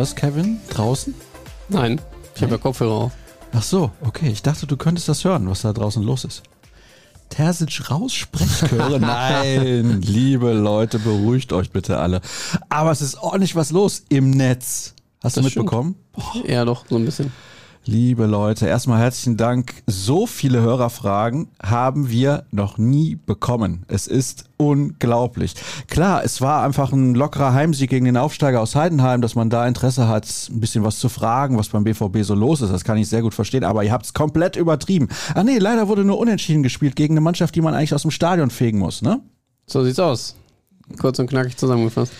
Hörst du das, Kevin? Draußen? Nein, ich habe ja Kopfhörer auf. Ach so, okay. Ich dachte, du könntest das hören, was da draußen los ist. Terzic raus, Sprechchöre. Nein, liebe Leute, beruhigt euch bitte alle. Aber es ist ordentlich was los im Netz. Hast du Das stimmt. mitbekommen? Ja, doch, so ein bisschen. Liebe Leute, erstmal herzlichen Dank. So viele Hörerfragen haben wir noch nie bekommen. Es ist unglaublich. Klar, es war einfach ein lockerer Heimsieg gegen den Aufsteiger aus Heidenheim, dass man da Interesse hat, ein bisschen was zu fragen, was beim BVB so los ist. Das kann ich sehr gut verstehen, aber ihr habt es komplett übertrieben. Ah nee, leider wurde nur unentschieden gespielt gegen eine Mannschaft, die man eigentlich aus dem Stadion fegen muss, ne? So sieht's aus. Kurz und knackig zusammengefasst.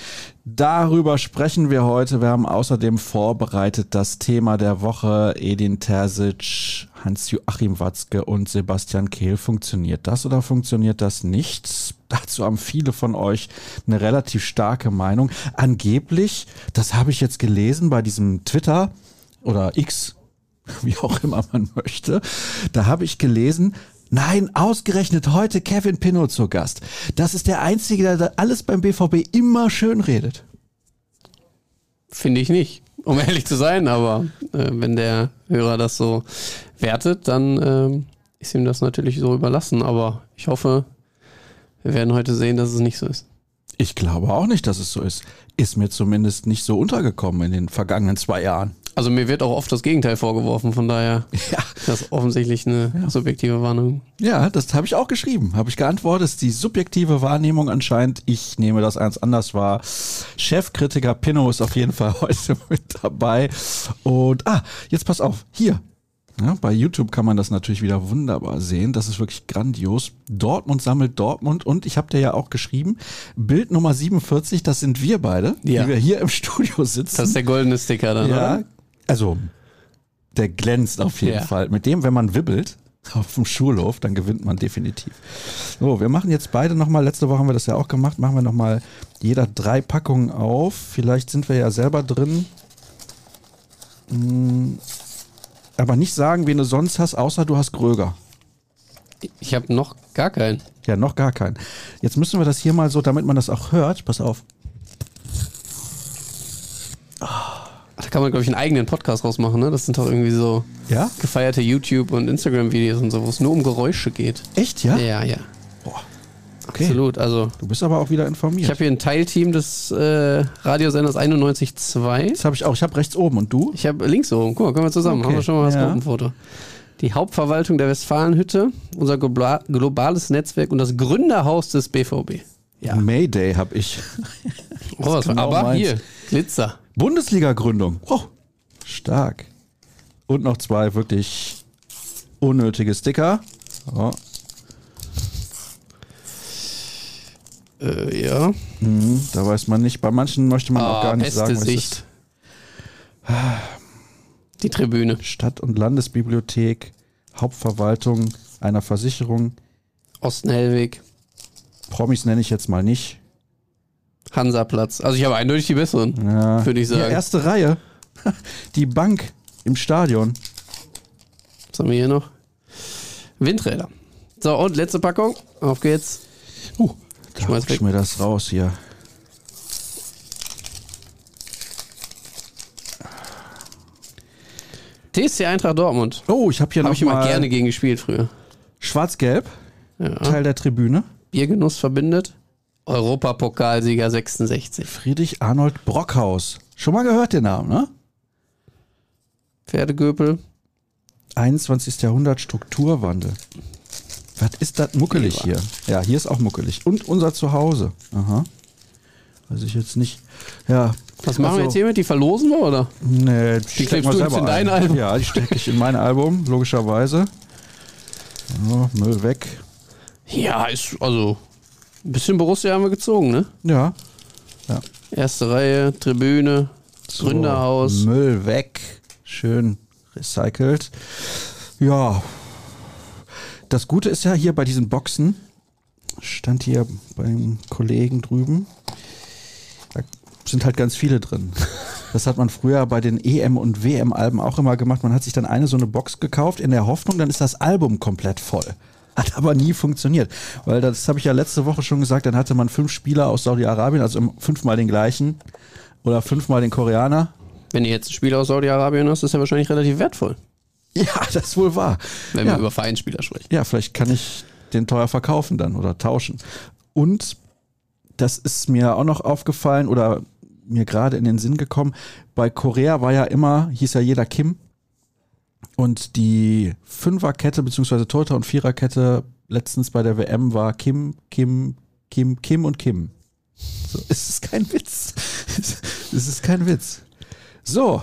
Darüber sprechen wir heute. Wir haben außerdem vorbereitet das Thema der Woche. Edin Terzic, Hans-Joachim Watzke und Sebastian Kehl. Funktioniert das oder funktioniert das nicht? Dazu haben viele von euch eine relativ starke Meinung. Angeblich, das habe ich jetzt gelesen bei diesem Twitter oder X, wie auch immer man möchte, da habe ich gelesen, Nein, ausgerechnet heute Kevin Pinot zu Gast. Das ist der Einzige, der alles beim BVB immer schön redet. Finde ich nicht, um ehrlich zu sein, aber äh, wenn der Hörer das so wertet, dann ähm, ist ihm das natürlich so überlassen. Aber ich hoffe, wir werden heute sehen, dass es nicht so ist. Ich glaube auch nicht, dass es so ist. Ist mir zumindest nicht so untergekommen in den vergangenen zwei Jahren. Also mir wird auch oft das Gegenteil vorgeworfen, von daher Ja, das ist offensichtlich eine subjektive Warnung. ja das habe ich auch geschrieben. Habe ich geantwortet, ist die subjektive Wahrnehmung anscheinend. Ich nehme das eins anders wahr. Chefkritiker Pinno ist auf jeden Fall heute mit dabei. Und, ah, jetzt pass auf, hier. Ja, bei YouTube kann man das natürlich wieder wunderbar sehen. Das ist wirklich grandios. Dortmund sammelt Dortmund und ich habe dir ja auch geschrieben, Bild Nummer 47, das sind wir beide, Ja. die wir hier im Studio sitzen. Das ist der goldene Sticker dann, Ja, oder? also der glänzt auf jeden Ja. Fall. Mit dem, wenn man wibbelt auf dem Schulhof, dann gewinnt man definitiv. So, wir machen jetzt beide nochmal, letzte Woche haben wir das ja auch gemacht, machen wir nochmal jeder drei Packungen auf. Vielleicht sind wir ja selber drin. Hm, Aber nicht sagen, wen du sonst hast, außer du hast Gröger. Ich habe noch gar keinen. Ja, noch gar keinen. Jetzt müssen wir das hier mal so, damit man das auch hört. Pass auf. Da kann man, glaube ich, einen eigenen Podcast rausmachen, ne? Das sind doch irgendwie so Ja? gefeierte YouTube- und Instagram-Videos und so, wo es nur um Geräusche geht. Echt, ja? Ja, ja. Okay. Absolut. Also, Du bist aber auch wieder ich informiert. habe hier ein Teilteam des äh, Radiosenders 91.2. das habe ich auch. Ich habe rechts oben. Und du? Ich habe links oben. Guck mal, können wir zusammen. Okay, Haben wir schon mal das ja. Gruppenfoto. Die Hauptverwaltung der Westfalenhütte, unser glo- globales Netzwerk und das Gründerhaus des BVB. Ja. Mayday habe ich. Oh, was genau aber meins. hier, Glitzer. Bundesliga-Gründung. Oh, stark. Und noch zwei wirklich unnötige Sticker. Oh, Äh, ja. mhm, da weiß man nicht. Bei manchen möchte man auch Ah, gar nicht sagen, was Sicht. Die Tribüne. ist. Stadt- und Landesbibliothek, Hauptverwaltung einer Versicherung. Ostenhellweg. Promis nenne ich jetzt mal nicht. Hansaplatz. Also ich habe eindeutig die besseren, Ja. würde ich sagen. erste Reihe. Die Bank im Stadion. Was haben wir hier noch? Windräder. So, und letzte Packung. Auf geht's. Uh, da Schmeiß weg. mir das raus hier. TSC Eintracht Dortmund. Oh, ich habe hier Habe noch ich immer mal gerne gegen gespielt früher. Schwarz-Gelb, Ja. Teil der Tribüne. Biergenuss verbindet. Europapokalsieger 66. Friedrich Arnold Brockhaus. Schon mal gehört den Namen, ne? Pferdegöpel. 21. Jahrhundert Strukturwandel. Was ist das muckelig hier? Ja, hier ist auch muckelig. Und unser Zuhause. Aha. Weiß ich jetzt nicht. Ja. Was machen wir also, jetzt hiermit? Die verlosen wir, oder? Nee, die, Die klebst wir du jetzt in dein ein. Album? Ja, die stecke ich in mein Album, logischerweise. So, Müll weg. Ja, ist also ein bisschen Borussia haben wir gezogen, ne? Ja. Erste Reihe, Tribüne, So, Gründerhaus. Müll weg. Schön recycelt. Ja. Das Gute ist ja hier bei diesen Boxen, stand hier beim Kollegen drüben, da sind halt ganz viele drin. Das hat man früher bei den EM- und WM-Alben auch immer gemacht. Man hat sich dann eine so eine Box gekauft in der Hoffnung, dann ist das Album komplett voll. Hat aber nie funktioniert. Weil das habe ich ja letzte Woche schon gesagt, dann hatte man fünf Spieler aus Saudi-Arabien, also fünfmal den gleichen oder fünfmal den Koreaner Wenn ihr jetzt ein Spieler aus Saudi-Arabien hast, ist er wahrscheinlich relativ wertvoll, Ja, das ist wohl wahr. wenn Ja. wir über Vereinsspieler sprechen. Ja, vielleicht kann ich den teuer verkaufen dann oder tauschen. Und das ist mir auch noch aufgefallen oder mir gerade in den Sinn gekommen. Bei Korea war ja immer, hieß ja jeder Kim. Und die Fünferkette beziehungsweise Torhüter- und Viererkette letztens bei der WM war Kim, Kim, Kim, Kim und Kim. So, es ist kein Witz. Es ist kein Witz. So.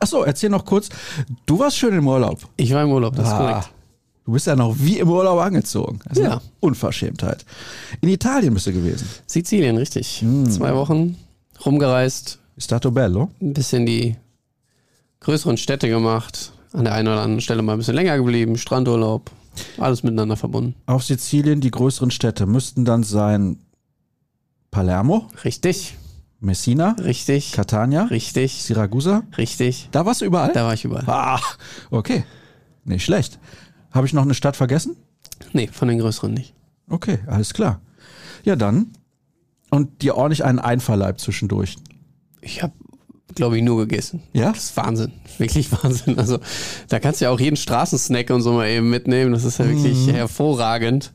Achso, erzähl noch kurz. Du warst schön im Urlaub. Ich war im Urlaub, das ist Ah, korrekt. Du bist ja noch wie im Urlaub angezogen. Das ist Ja. Unverschämtheit. In Italien bist du gewesen. Sizilien, richtig. Hm. Zwei Wochen rumgereist, Stato Bello. ein bisschen die größeren Städte gemacht, an der einen oder anderen Stelle mal ein bisschen länger geblieben, Strandurlaub, alles miteinander verbunden. Auf Sizilien die größeren Städte müssten dann sein Palermo, Richtig, Messina, richtig, Catania, richtig, Siragusa. richtig. Da warst du überall? Da war ich überall. Ah, okay. Nicht schlecht. Habe ich noch eine Stadt vergessen? Nee, von den größeren nicht. Okay, alles klar. Ja, dann. Und dir ordentlich einen Einverleib zwischendurch. Ich habe, glaube ich, nur gegessen. Ja? Das ist Wahnsinn. Wirklich Wahnsinn. Also, da kannst du ja auch jeden Straßensnack und so mal eben mitnehmen. Das ist ja wirklich Mhm. hervorragend.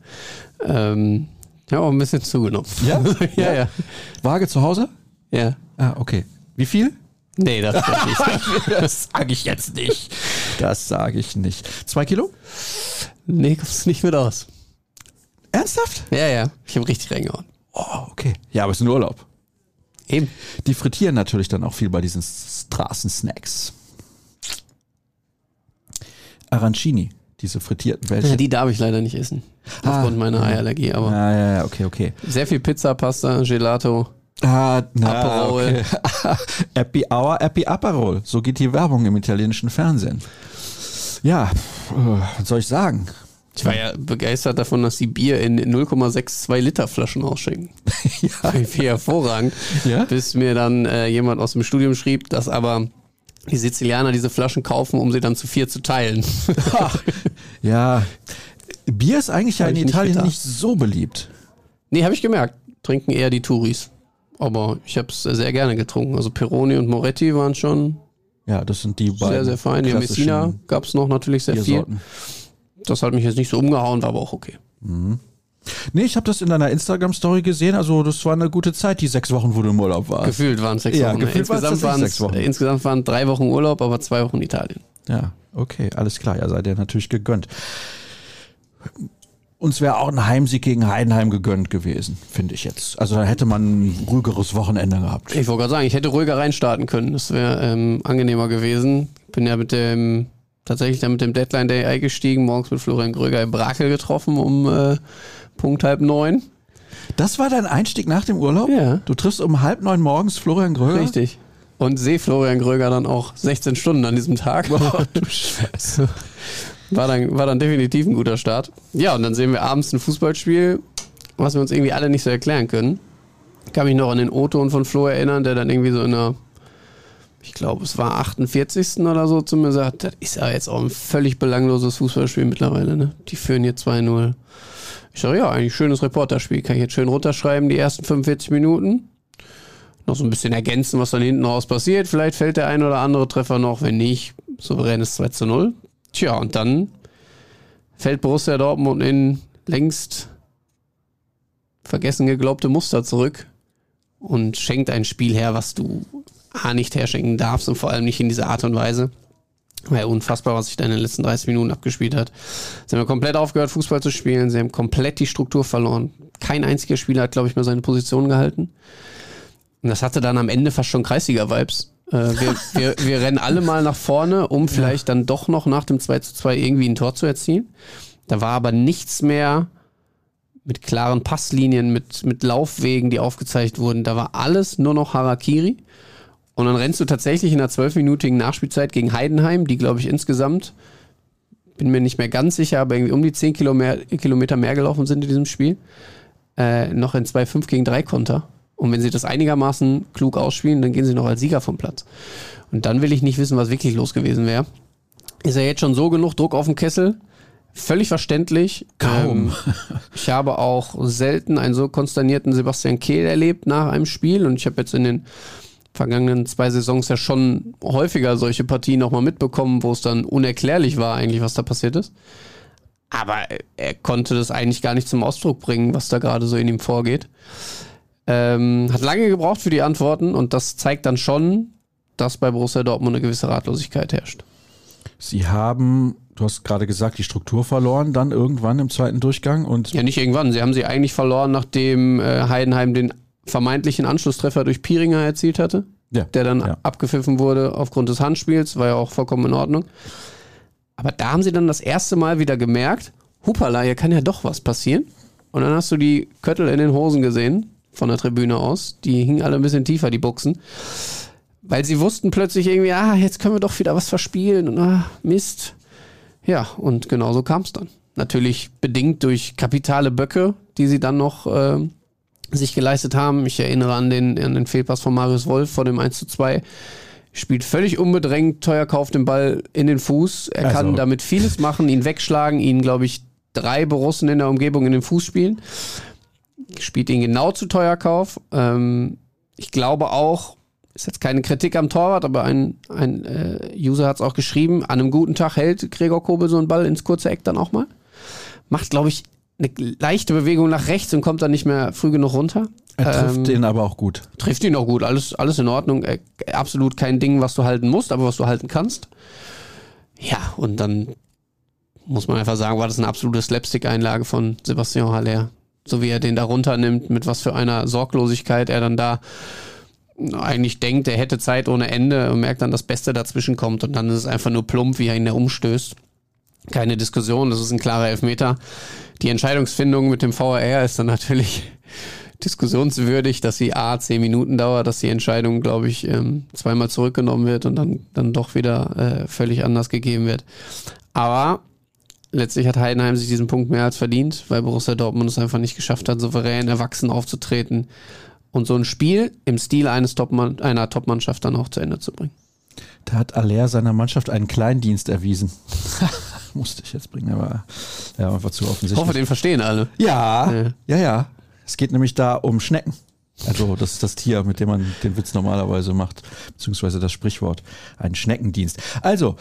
Ähm, ja, auch ein bisschen zugenommen. Ja? ja, ja. Waage zu Hause? Ja. Ah, okay. Wie viel? Nee, das kann ich nicht. Das sage ich jetzt nicht. Das sage ich nicht. Zwei Kilo? Nee, kommst nicht mit aus. Ernsthaft? Ja, ja. Ich habe richtig reingehauen. Oh, okay. Ja, aber es ist ein Urlaub. Eben. Die frittieren natürlich dann auch viel bei diesen Straßensnacks. Arancini, diese frittierten Ja, welche. die darf ich leider nicht essen. Aufgrund meiner Eierallergie. Aber Ah, ja, ja, okay, okay. sehr viel Pizza, Pasta, Gelato. Ah, na, Aperol. okay. Happy Hour, Happy Aperol. So geht die Werbung im italienischen Fernsehen. Ja, was soll ich sagen? Ich war ja begeistert davon, dass die Bier in 0,62 Liter Flaschen ausschenken. Ja. Wie hervorragend. Ja? Bis mir dann äh, jemand aus dem Studium schrieb, dass aber die Sizilianer diese Flaschen kaufen, um sie dann zu vier zu teilen. Ja, Bier ist eigentlich ja in nicht Italien gedacht. nicht so beliebt. nee, habe ich gemerkt. Trinken eher die Touris. Aber ich habe es sehr gerne getrunken. Also Peroni und Moretti waren schon Ja, das sind die beiden. sehr, sehr fein. Ja, Messina gab es noch natürlich sehr viel. Das hat mich jetzt nicht so umgehauen, war aber auch okay. Nee, ich habe das in deiner Instagram-Story gesehen. Also, das war eine gute Zeit, die sechs Wochen, wo du im Urlaub warst. Gefühlt waren es sechs Ja, Wochen. ne? gefühlt insgesamt, waren's, sechs Wochen. äh, insgesamt waren drei Wochen Urlaub, aber zwei Wochen Italien. Ja, okay, alles klar. Ja, seid ihr natürlich gegönnt. Uns wäre auch ein Heimsieg gegen Heidenheim gegönnt gewesen, finde ich jetzt. Also da hätte man ein ruhigeres Wochenende gehabt. Ich wollte gerade sagen, ich hätte ruhiger reinstarten können. Das wäre ähm, angenehmer gewesen. Bin ja mit dem, tatsächlich dann mit dem Deadline Day eingestiegen, morgens mit Florian Gröger in Brakel getroffen um äh, Punkt halb neun. Das war dein Einstieg nach dem Urlaub? Ja. Du triffst um halb neun morgens Florian Gröger? Richtig. Und sehe Florian Gröger dann auch 16 Stunden an diesem Tag. Oh, du Scheiße. War dann, war dann definitiv ein guter Start. Ja, und dann sehen wir abends ein Fußballspiel, was wir uns irgendwie alle nicht so erklären können. Kann mich noch an den O-Ton von Flo erinnern, der dann irgendwie so in der, ich glaube, es war 48. oder so zu mir sagt, das ist ja jetzt auch ein völlig belangloses Fußballspiel mittlerweile. Ne? Die führen hier 2-0. Ich sage, ja, eigentlich schönes Reporterspiel. Kann ich jetzt schön runterschreiben, die ersten 45 Minuten. Noch so ein bisschen ergänzen, was dann hinten raus passiert. Vielleicht fällt der ein oder andere Treffer noch. Wenn nicht, souveränes 2 zu 0. Tja, und dann fällt Borussia Dortmund in längst vergessen geglaubte Muster zurück und schenkt ein Spiel her, was du A nicht herschenken darfst und vor allem nicht in dieser Art und Weise. War ja unfassbar, was sich da in den letzten 30 Minuten abgespielt hat. Sie haben komplett aufgehört, Fußball zu spielen. Sie haben komplett die Struktur verloren. Kein einziger Spieler hat, glaube ich, mehr seine Position gehalten. Und das hatte dann am Ende fast schon Kreisliga-Vibes. Äh, wir, wir, wir rennen alle mal nach vorne, um vielleicht dann doch noch nach dem 2 zu 2 irgendwie ein Tor zu erzielen. Da war aber nichts mehr mit klaren Passlinien, mit, mit Laufwegen, die aufgezeigt wurden. Da war alles nur noch Harakiri. Und dann rennst du tatsächlich in einer zwölfminütigen Nachspielzeit gegen Heidenheim, die, glaube ich, insgesamt, bin mir nicht mehr ganz sicher, aber irgendwie um die 10 Kilometer, Kilometer mehr gelaufen sind in diesem Spiel, äh, noch in 2-5 gegen 3 Konter. Und wenn sie das einigermaßen klug ausspielen, dann gehen sie noch als Sieger vom Platz. Und dann will ich nicht wissen, was wirklich los gewesen wäre. Ist ja jetzt schon so genug Druck auf dem Kessel. Völlig verständlich. Kaum. Ähm, ich habe auch selten einen so konsternierten Sebastian Kehl erlebt nach einem Spiel und ich habe jetzt in den vergangenen zwei Saisons ja schon häufiger solche Partien nochmal mitbekommen, wo es dann unerklärlich war eigentlich, was da passiert ist. Aber er konnte das eigentlich gar nicht zum Ausdruck bringen, was da gerade so in ihm vorgeht. Ähm, hat lange gebraucht für die Antworten und das zeigt dann schon, dass bei Borussia Dortmund eine gewisse Ratlosigkeit herrscht. Sie haben, du hast gerade gesagt, die Struktur verloren, dann irgendwann im zweiten Durchgang und. Ja, nicht irgendwann. Sie haben sie eigentlich verloren, nachdem äh, Heidenheim den vermeintlichen Anschlusstreffer durch Piringer erzielt hatte. Ja, der dann ja. abgepfiffen wurde aufgrund des Handspiels, war ja auch vollkommen in Ordnung. Aber da haben sie dann das erste Mal wieder gemerkt, hupala, hier kann ja doch was passieren. Und dann hast du die Köttel in den Hosen gesehen, von der Tribüne aus. Die hingen alle ein bisschen tiefer, die Buchsen. Weil sie wussten plötzlich irgendwie, ah, jetzt können wir doch wieder was verspielen und ah, Mist. Ja, und genau so kam es dann. Natürlich bedingt durch kapitale Böcke, die sie dann noch äh, sich geleistet haben. Ich erinnere an den, an den Fehlpass von Marius Wolf vor dem 1 zu 2. Spielt völlig unbedrängt, teuer kauft den Ball in den Fuß. Er also. kann damit vieles machen, ihn wegschlagen, ihn, glaube ich, drei Borussen in der Umgebung in den Fuß spielen. Spielt ihn genau zu teuer Kauf. Ähm, ich glaube auch, ist jetzt keine Kritik am Torwart, aber ein, ein äh, User hat es auch geschrieben, an einem guten Tag hält Gregor Kobel so einen Ball ins kurze Eck dann auch mal. Macht, glaube ich, eine leichte Bewegung nach rechts und kommt dann nicht mehr früh genug runter. Er trifft ähm, ihn aber auch gut. Trifft ihn auch gut, alles, alles in Ordnung. Äh, absolut kein Ding, was du halten musst, aber was du halten kannst. Ja, und dann muss man einfach sagen, war das eine absolute Slapstick-Einlage von Sebastian Haller. So wie er den da runternimmt, mit was für einer Sorglosigkeit er dann da eigentlich denkt, er hätte Zeit ohne Ende und merkt dann, das Beste dazwischen kommt und dann ist es einfach nur plump, wie er ihn da umstößt. Keine Diskussion, das ist ein klarer Elfmeter. Die Entscheidungsfindung mit dem VAR ist dann natürlich diskussionswürdig, dass sie A, zehn Minuten dauert, dass die Entscheidung, glaube ich, ähm, zweimal zurückgenommen wird und dann, dann doch wieder äh, völlig anders gegeben wird. Aber letztlich hat Heidenheim sich diesen Punkt mehr als verdient, weil Borussia Dortmund es einfach nicht geschafft hat, souverän erwachsen aufzutreten und so ein Spiel im Stil eines Top einer Top-Mannschaft dann auch zu Ende zu bringen. Da hat Aller seiner Mannschaft einen Kleindienst erwiesen. musste ich jetzt bringen, aber ja, einfach zu offensichtlich. Ich hoffe, den verstehen alle. Ja, ja, ja, ja. Es geht nämlich da um Schnecken. Also das ist das Tier, mit dem man den Witz normalerweise macht, beziehungsweise das Sprichwort, ein Schneckendienst. Also,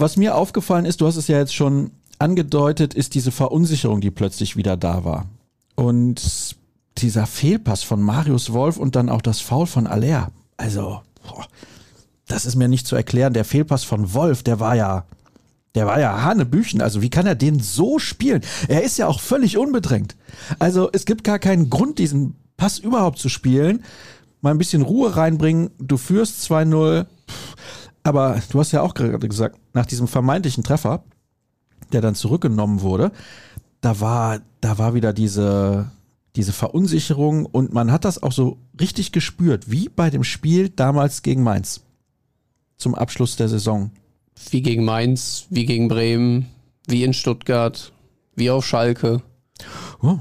was mir aufgefallen ist, du hast es ja jetzt schon angedeutet, ist diese Verunsicherung, die plötzlich wieder da war. Und dieser Fehlpass von Marius Wolf und dann auch das Foul von Aller. Also, boah, das ist mir nicht zu erklären. Der Fehlpass von Wolf, der war ja, der war ja Hanebüchen. Also wie kann er den so spielen? Er ist ja auch völlig unbedrängt. Also es gibt gar keinen Grund, diesen Pass überhaupt zu spielen. Mal ein bisschen Ruhe reinbringen. Du führst 2-0. Aber du hast ja auch gerade gesagt, nach diesem vermeintlichen Treffer, der dann zurückgenommen wurde, da war, da war wieder diese, diese Verunsicherung und man hat das auch so richtig gespürt, wie bei dem Spiel damals gegen Mainz zum Abschluss der Saison. Wie gegen Mainz, wie gegen Bremen, wie in Stuttgart, wie auf Schalke. Oh.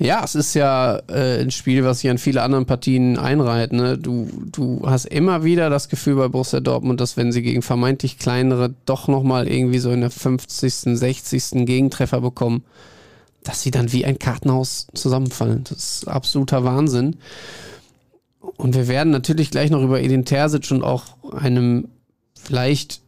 Ja, es ist ja äh, ein Spiel, was sich an viele anderen Partien einreiht. Ne? Du, du hast immer wieder das Gefühl bei Borussia Dortmund, dass wenn sie gegen vermeintlich kleinere doch nochmal irgendwie so in der 50., 60. Gegentreffer bekommen, dass sie dann wie ein Kartenhaus zusammenfallen. Das ist absoluter Wahnsinn. Und wir werden natürlich gleich noch über Edin Terzic und auch einem vielleicht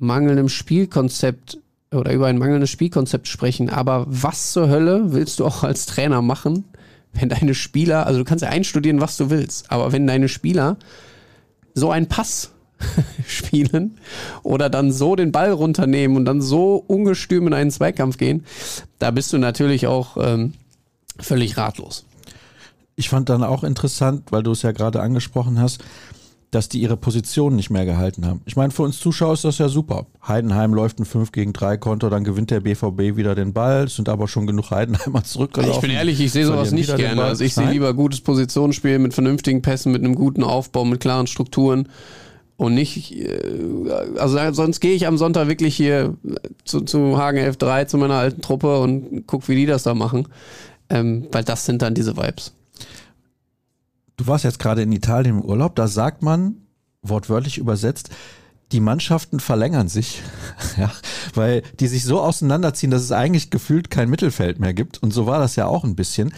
mangelndem Spielkonzept oder über ein mangelndes Spielkonzept sprechen. Aber was zur Hölle willst du auch als Trainer machen, wenn deine Spieler, also du kannst ja einstudieren, was du willst, aber wenn deine Spieler so einen Pass spielen oder dann so den Ball runternehmen und dann so ungestüm in einen Zweikampf gehen, da bist du natürlich auch ähm, völlig ratlos. Ich fand dann auch interessant, weil du es ja gerade angesprochen hast, dass die ihre Position nicht mehr gehalten haben. Ich meine, für uns Zuschauer ist das ja super. Heidenheim läuft ein 5 gegen 3 Konto, dann gewinnt der BVB wieder den Ball, es sind aber schon genug Heidenheimer zurückgelaufen. Ich bin ehrlich, ich sehe sowas nicht gerne. Also ich sehe lieber gutes Positionsspiel mit vernünftigen Pässen, mit einem guten Aufbau, mit klaren Strukturen und nicht, äh, also sonst gehe ich am Sonntag wirklich hier zu, zu Hagen F3 zu meiner alten Truppe und guck, wie die das da machen, ähm, weil das sind dann diese Vibes. Du warst jetzt gerade in Italien im Urlaub, da sagt man, wortwörtlich übersetzt, die Mannschaften verlängern sich, ja, weil die sich so auseinanderziehen, dass es eigentlich gefühlt kein Mittelfeld mehr gibt. Und so war das ja auch ein bisschen.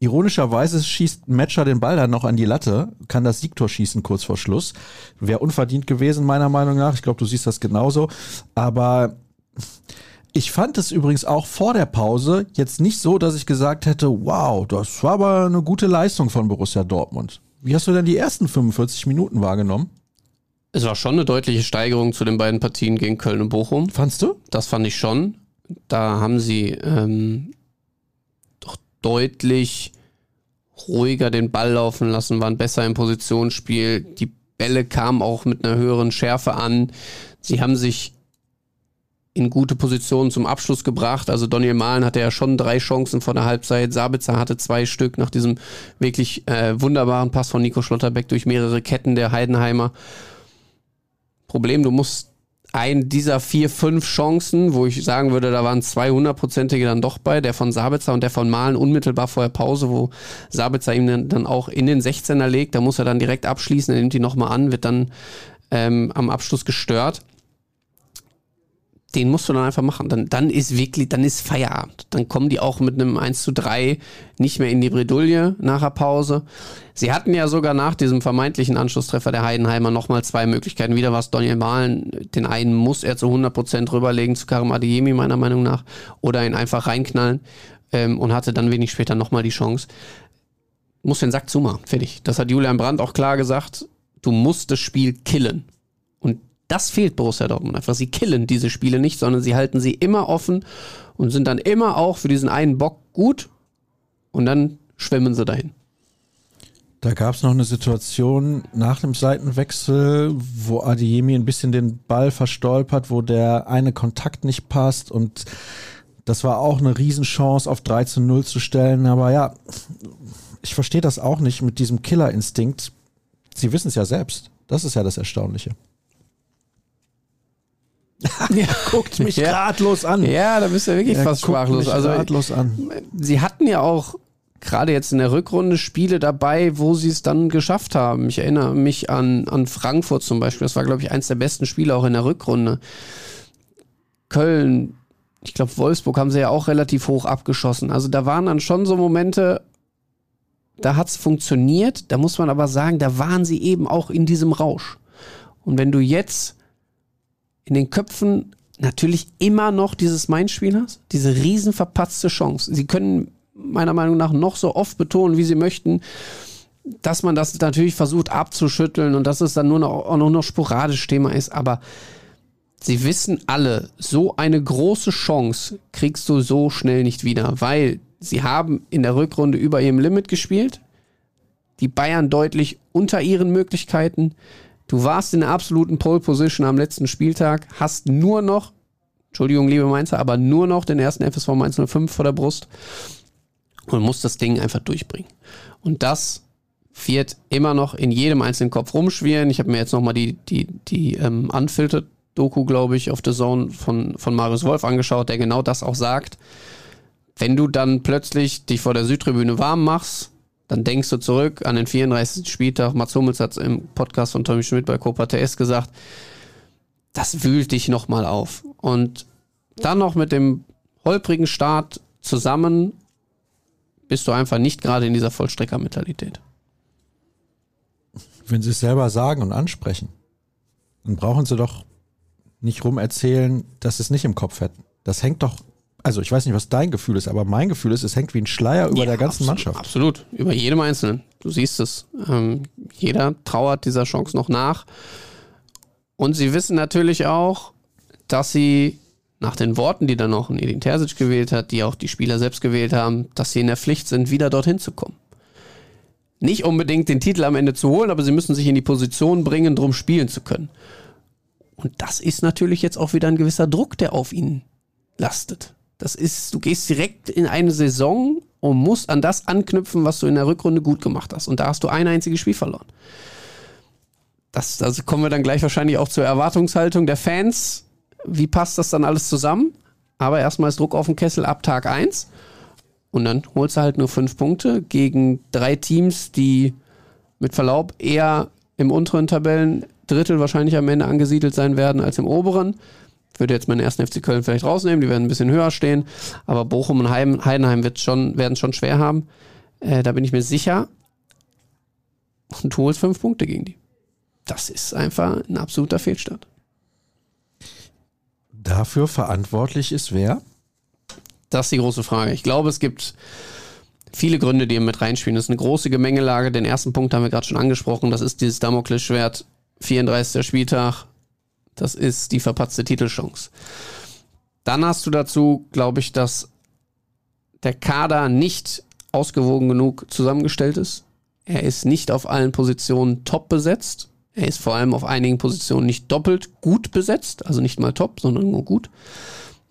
Ironischerweise schießt Matcher den Ball dann noch an die Latte, kann das Siegtor schießen kurz vor Schluss. Wäre unverdient gewesen, meiner Meinung nach. Ich glaube, du siehst das genauso. Aber ich fand es übrigens auch vor der Pause jetzt nicht so, dass ich gesagt hätte, wow, das war aber eine gute Leistung von Borussia Dortmund. Wie hast du denn die ersten 45 Minuten wahrgenommen? Es war schon eine deutliche Steigerung zu den beiden Partien gegen Köln und Bochum. Fandst du? Das fand ich schon. Da haben sie ähm, doch deutlich ruhiger den Ball laufen lassen, waren besser im Positionsspiel. Die Bälle kamen auch mit einer höheren Schärfe an. Sie haben sich in gute Positionen zum Abschluss gebracht. Also Daniel Mahlen hatte ja schon drei Chancen vor der Halbzeit. Sabitzer hatte zwei Stück nach diesem wirklich äh, wunderbaren Pass von Nico Schlotterbeck durch mehrere Ketten der Heidenheimer. Problem, du musst ein dieser vier, fünf Chancen, wo ich sagen würde, da waren zwei hundertprozentige dann doch bei, der von Sabitzer und der von Malen unmittelbar vor der Pause, wo Sabitzer ihm dann auch in den 16er legt, da muss er dann direkt abschließen, er nimmt die nochmal an, wird dann ähm, am Abschluss gestört den musst du dann einfach machen. Dann, dann ist wirklich, dann ist Feierabend. Dann kommen die auch mit einem 1 zu 3 nicht mehr in die Bredouille nach der Pause. Sie hatten ja sogar nach diesem vermeintlichen Anschlusstreffer der Heidenheimer nochmal zwei Möglichkeiten. Wieder war es Daniel Mahlen. Den einen muss er zu 100% rüberlegen zu Karim Adeyemi, meiner Meinung nach. Oder ihn einfach reinknallen. Ähm, und hatte dann wenig später nochmal die Chance. Muss den Sack zumachen, fertig. Das hat Julian Brandt auch klar gesagt. Du musst das Spiel killen. Das fehlt Borussia Dortmund einfach. Sie killen diese Spiele nicht, sondern sie halten sie immer offen und sind dann immer auch für diesen einen Bock gut und dann schwimmen sie dahin. Da gab es noch eine Situation nach dem Seitenwechsel, wo Adiemi ein bisschen den Ball verstolpert, wo der eine Kontakt nicht passt und das war auch eine Riesenchance auf 3 zu 0 zu stellen. Aber ja, ich verstehe das auch nicht mit diesem Killerinstinkt. Sie wissen es ja selbst. Das ist ja das Erstaunliche. ja, guckt mich ja. ratlos an. Ja, da bist du ja wirklich ja, fast sprachlos. also ratlos an. Sie hatten ja auch gerade jetzt in der Rückrunde Spiele dabei, wo sie es dann geschafft haben. Ich erinnere mich an, an Frankfurt zum Beispiel. Das war, glaube ich, eins der besten Spiele auch in der Rückrunde. Köln, ich glaube, Wolfsburg haben sie ja auch relativ hoch abgeschossen. Also da waren dann schon so Momente, da hat es funktioniert. Da muss man aber sagen, da waren sie eben auch in diesem Rausch. Und wenn du jetzt in den Köpfen natürlich immer noch dieses Mindspiel hast, diese riesen verpatzte Chance. Sie können meiner Meinung nach noch so oft betonen, wie sie möchten, dass man das natürlich versucht abzuschütteln und dass es dann nur noch, auch nur noch sporadisch Thema ist, aber sie wissen alle, so eine große Chance kriegst du so schnell nicht wieder, weil sie haben in der Rückrunde über ihrem Limit gespielt, die Bayern deutlich unter ihren Möglichkeiten, Du warst in der absoluten Pole Position am letzten Spieltag, hast nur noch, Entschuldigung, liebe Mainzer, aber nur noch den ersten FSV Mainz 05 vor der Brust und musst das Ding einfach durchbringen. Und das wird immer noch in jedem einzelnen Kopf rumschwirren. Ich habe mir jetzt nochmal die, die, die ähm, Unfiltered Doku, glaube ich, auf The Zone von, von Marius Wolf angeschaut, der genau das auch sagt. Wenn du dann plötzlich dich vor der Südtribüne warm machst, dann denkst du zurück an den 34. Spieltag. Mats Hummels hat es im Podcast von Tommy Schmidt bei Copa TS gesagt. Das wühlt dich nochmal auf. Und dann noch mit dem holprigen Start zusammen bist du einfach nicht gerade in dieser Vollstreckermentalität. Wenn sie es selber sagen und ansprechen, dann brauchen sie doch nicht rumerzählen, dass sie es nicht im Kopf hätten. Das hängt doch also ich weiß nicht, was dein Gefühl ist, aber mein Gefühl ist, es hängt wie ein Schleier über ja, der ganzen absolut, Mannschaft. Absolut, über jedem Einzelnen. Du siehst es. Ähm, jeder trauert dieser Chance noch nach. Und sie wissen natürlich auch, dass sie nach den Worten, die dann noch Edin Terzic gewählt hat, die auch die Spieler selbst gewählt haben, dass sie in der Pflicht sind, wieder dorthin zu kommen. Nicht unbedingt den Titel am Ende zu holen, aber sie müssen sich in die Position bringen, drum spielen zu können. Und das ist natürlich jetzt auch wieder ein gewisser Druck, der auf ihnen lastet. Das ist, du gehst direkt in eine Saison und musst an das anknüpfen, was du in der Rückrunde gut gemacht hast. Und da hast du ein einziges Spiel verloren. Das, also kommen wir dann gleich wahrscheinlich auch zur Erwartungshaltung der Fans. Wie passt das dann alles zusammen? Aber erstmal ist Druck auf den Kessel ab Tag 1. Und dann holst du halt nur fünf Punkte gegen drei Teams, die mit Verlaub eher im unteren Tabellendrittel wahrscheinlich am Ende angesiedelt sein werden als im oberen würde jetzt meinen ersten FC Köln vielleicht rausnehmen, die werden ein bisschen höher stehen, aber Bochum und Heidenheim wird schon, werden es schon schwer haben. Äh, da bin ich mir sicher. Und du holst fünf Punkte gegen die. Das ist einfach ein absoluter Fehlstart. Dafür verantwortlich ist wer? Das ist die große Frage. Ich glaube, es gibt viele Gründe, die mit reinspielen. Das ist eine große Gemengelage. Den ersten Punkt haben wir gerade schon angesprochen. Das ist dieses Damoklesschwert, 34. Spieltag. Das ist die verpatzte Titelchance. Dann hast du dazu, glaube ich, dass der Kader nicht ausgewogen genug zusammengestellt ist. Er ist nicht auf allen Positionen top besetzt. Er ist vor allem auf einigen Positionen nicht doppelt gut besetzt, also nicht mal top, sondern nur gut.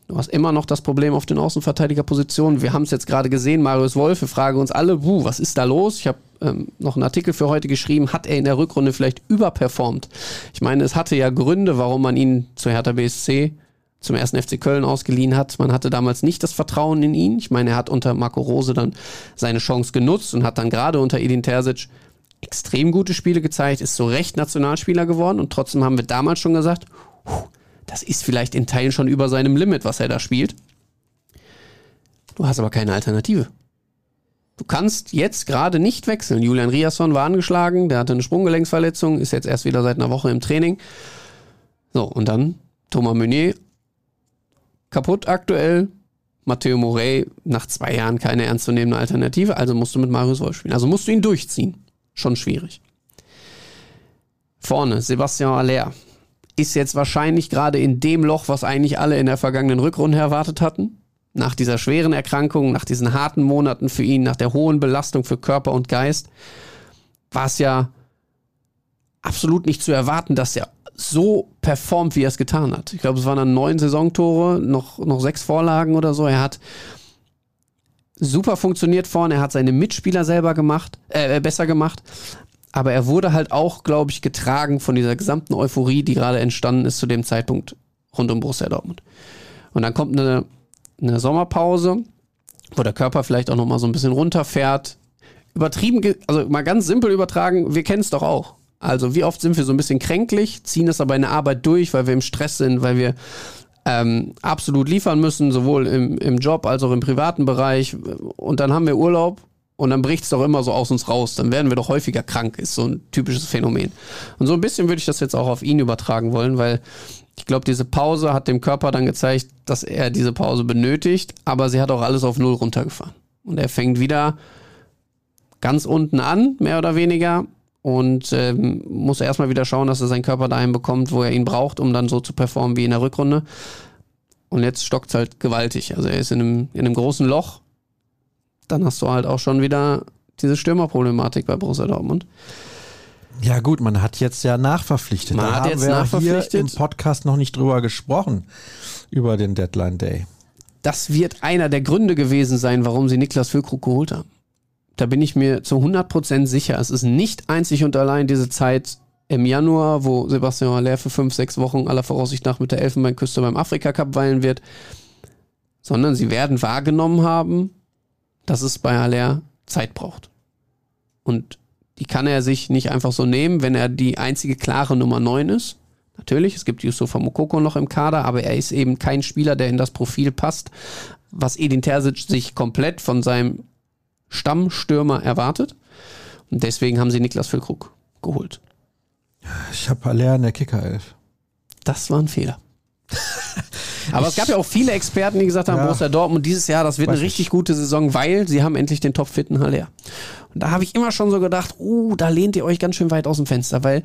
Du hast immer noch das Problem auf den Außenverteidigerpositionen. Wir haben es jetzt gerade gesehen, Marius Wolf, wir fragen uns alle, wuh, was ist da los? Ich habe ähm, noch einen Artikel für heute geschrieben, hat er in der Rückrunde vielleicht überperformt? Ich meine, es hatte ja Gründe, warum man ihn zu Hertha BSC zum ersten FC Köln ausgeliehen hat. Man hatte damals nicht das Vertrauen in ihn. Ich meine, er hat unter Marco Rose dann seine Chance genutzt und hat dann gerade unter Edin Terzic extrem gute Spiele gezeigt, ist so recht Nationalspieler geworden und trotzdem haben wir damals schon gesagt, das ist vielleicht in Teilen schon über seinem Limit, was er da spielt. Du hast aber keine Alternative. Du kannst jetzt gerade nicht wechseln. Julian Riasson war angeschlagen, der hatte eine Sprunggelenksverletzung, ist jetzt erst wieder seit einer Woche im Training. So, und dann Thomas Meunier kaputt aktuell. Matteo Morey nach zwei Jahren keine ernstzunehmende Alternative, also musst du mit Marius Wolf spielen. Also musst du ihn durchziehen. Schon schwierig. Vorne, Sebastian Aller. Ist jetzt wahrscheinlich gerade in dem Loch, was eigentlich alle in der vergangenen Rückrunde erwartet hatten. Nach dieser schweren Erkrankung, nach diesen harten Monaten für ihn, nach der hohen Belastung für Körper und Geist, war es ja absolut nicht zu erwarten, dass er so performt, wie er es getan hat. Ich glaube, es waren dann neun Saisontore, noch, noch sechs Vorlagen oder so. Er hat super funktioniert vorne, er hat seine Mitspieler selber gemacht, äh, besser gemacht. Aber er wurde halt auch, glaube ich, getragen von dieser gesamten Euphorie, die gerade entstanden ist zu dem Zeitpunkt rund um Borussia Dortmund. Und dann kommt eine, eine Sommerpause, wo der Körper vielleicht auch nochmal so ein bisschen runterfährt. Übertrieben, also mal ganz simpel übertragen, wir kennen es doch auch. Also wie oft sind wir so ein bisschen kränklich, ziehen das aber in der Arbeit durch, weil wir im Stress sind, weil wir ähm, absolut liefern müssen, sowohl im, im Job als auch im privaten Bereich. Und dann haben wir Urlaub und dann bricht es doch immer so aus uns raus. Dann werden wir doch häufiger krank, ist so ein typisches Phänomen. Und so ein bisschen würde ich das jetzt auch auf ihn übertragen wollen, weil ich glaube, diese Pause hat dem Körper dann gezeigt, dass er diese Pause benötigt, aber sie hat auch alles auf Null runtergefahren. Und er fängt wieder ganz unten an, mehr oder weniger, und ähm, muss erstmal wieder schauen, dass er seinen Körper dahin bekommt, wo er ihn braucht, um dann so zu performen wie in der Rückrunde. Und jetzt stockt es halt gewaltig. Also er ist in einem, in einem großen Loch. Dann hast du halt auch schon wieder diese Stürmerproblematik bei Borussia Dortmund. Ja gut, man hat jetzt ja nachverpflichtet. Man da hat haben jetzt wir nachverpflichtet. hier im Podcast noch nicht drüber gesprochen, über den Deadline Day. Das wird einer der Gründe gewesen sein, warum sie Niklas Füllkrug geholt haben da bin ich mir zu 100% sicher, es ist nicht einzig und allein diese Zeit im Januar, wo Sebastian Haller für fünf, sechs Wochen aller Voraussicht nach mit der Elfenbeinküste beim Afrika Cup weilen wird, sondern sie werden wahrgenommen haben, dass es bei Haller Zeit braucht. Und die kann er sich nicht einfach so nehmen, wenn er die einzige klare Nummer 9 ist. Natürlich, es gibt Yusufa Mokoko noch im Kader, aber er ist eben kein Spieler, der in das Profil passt, was Edin Terzic sich komplett von seinem Stammstürmer erwartet. Und deswegen haben sie Niklas Füllkrug geholt. Ich habe Haller in der Kickerelf. Das war ein Fehler. Aber es gab ja auch viele Experten, die gesagt haben, ja. Borussia Dortmund dieses Jahr, das wird Weiß eine richtig ich. gute Saison, weil sie haben endlich den topfitten Haller. Und da habe ich immer schon so gedacht, uh, da lehnt ihr euch ganz schön weit aus dem Fenster, weil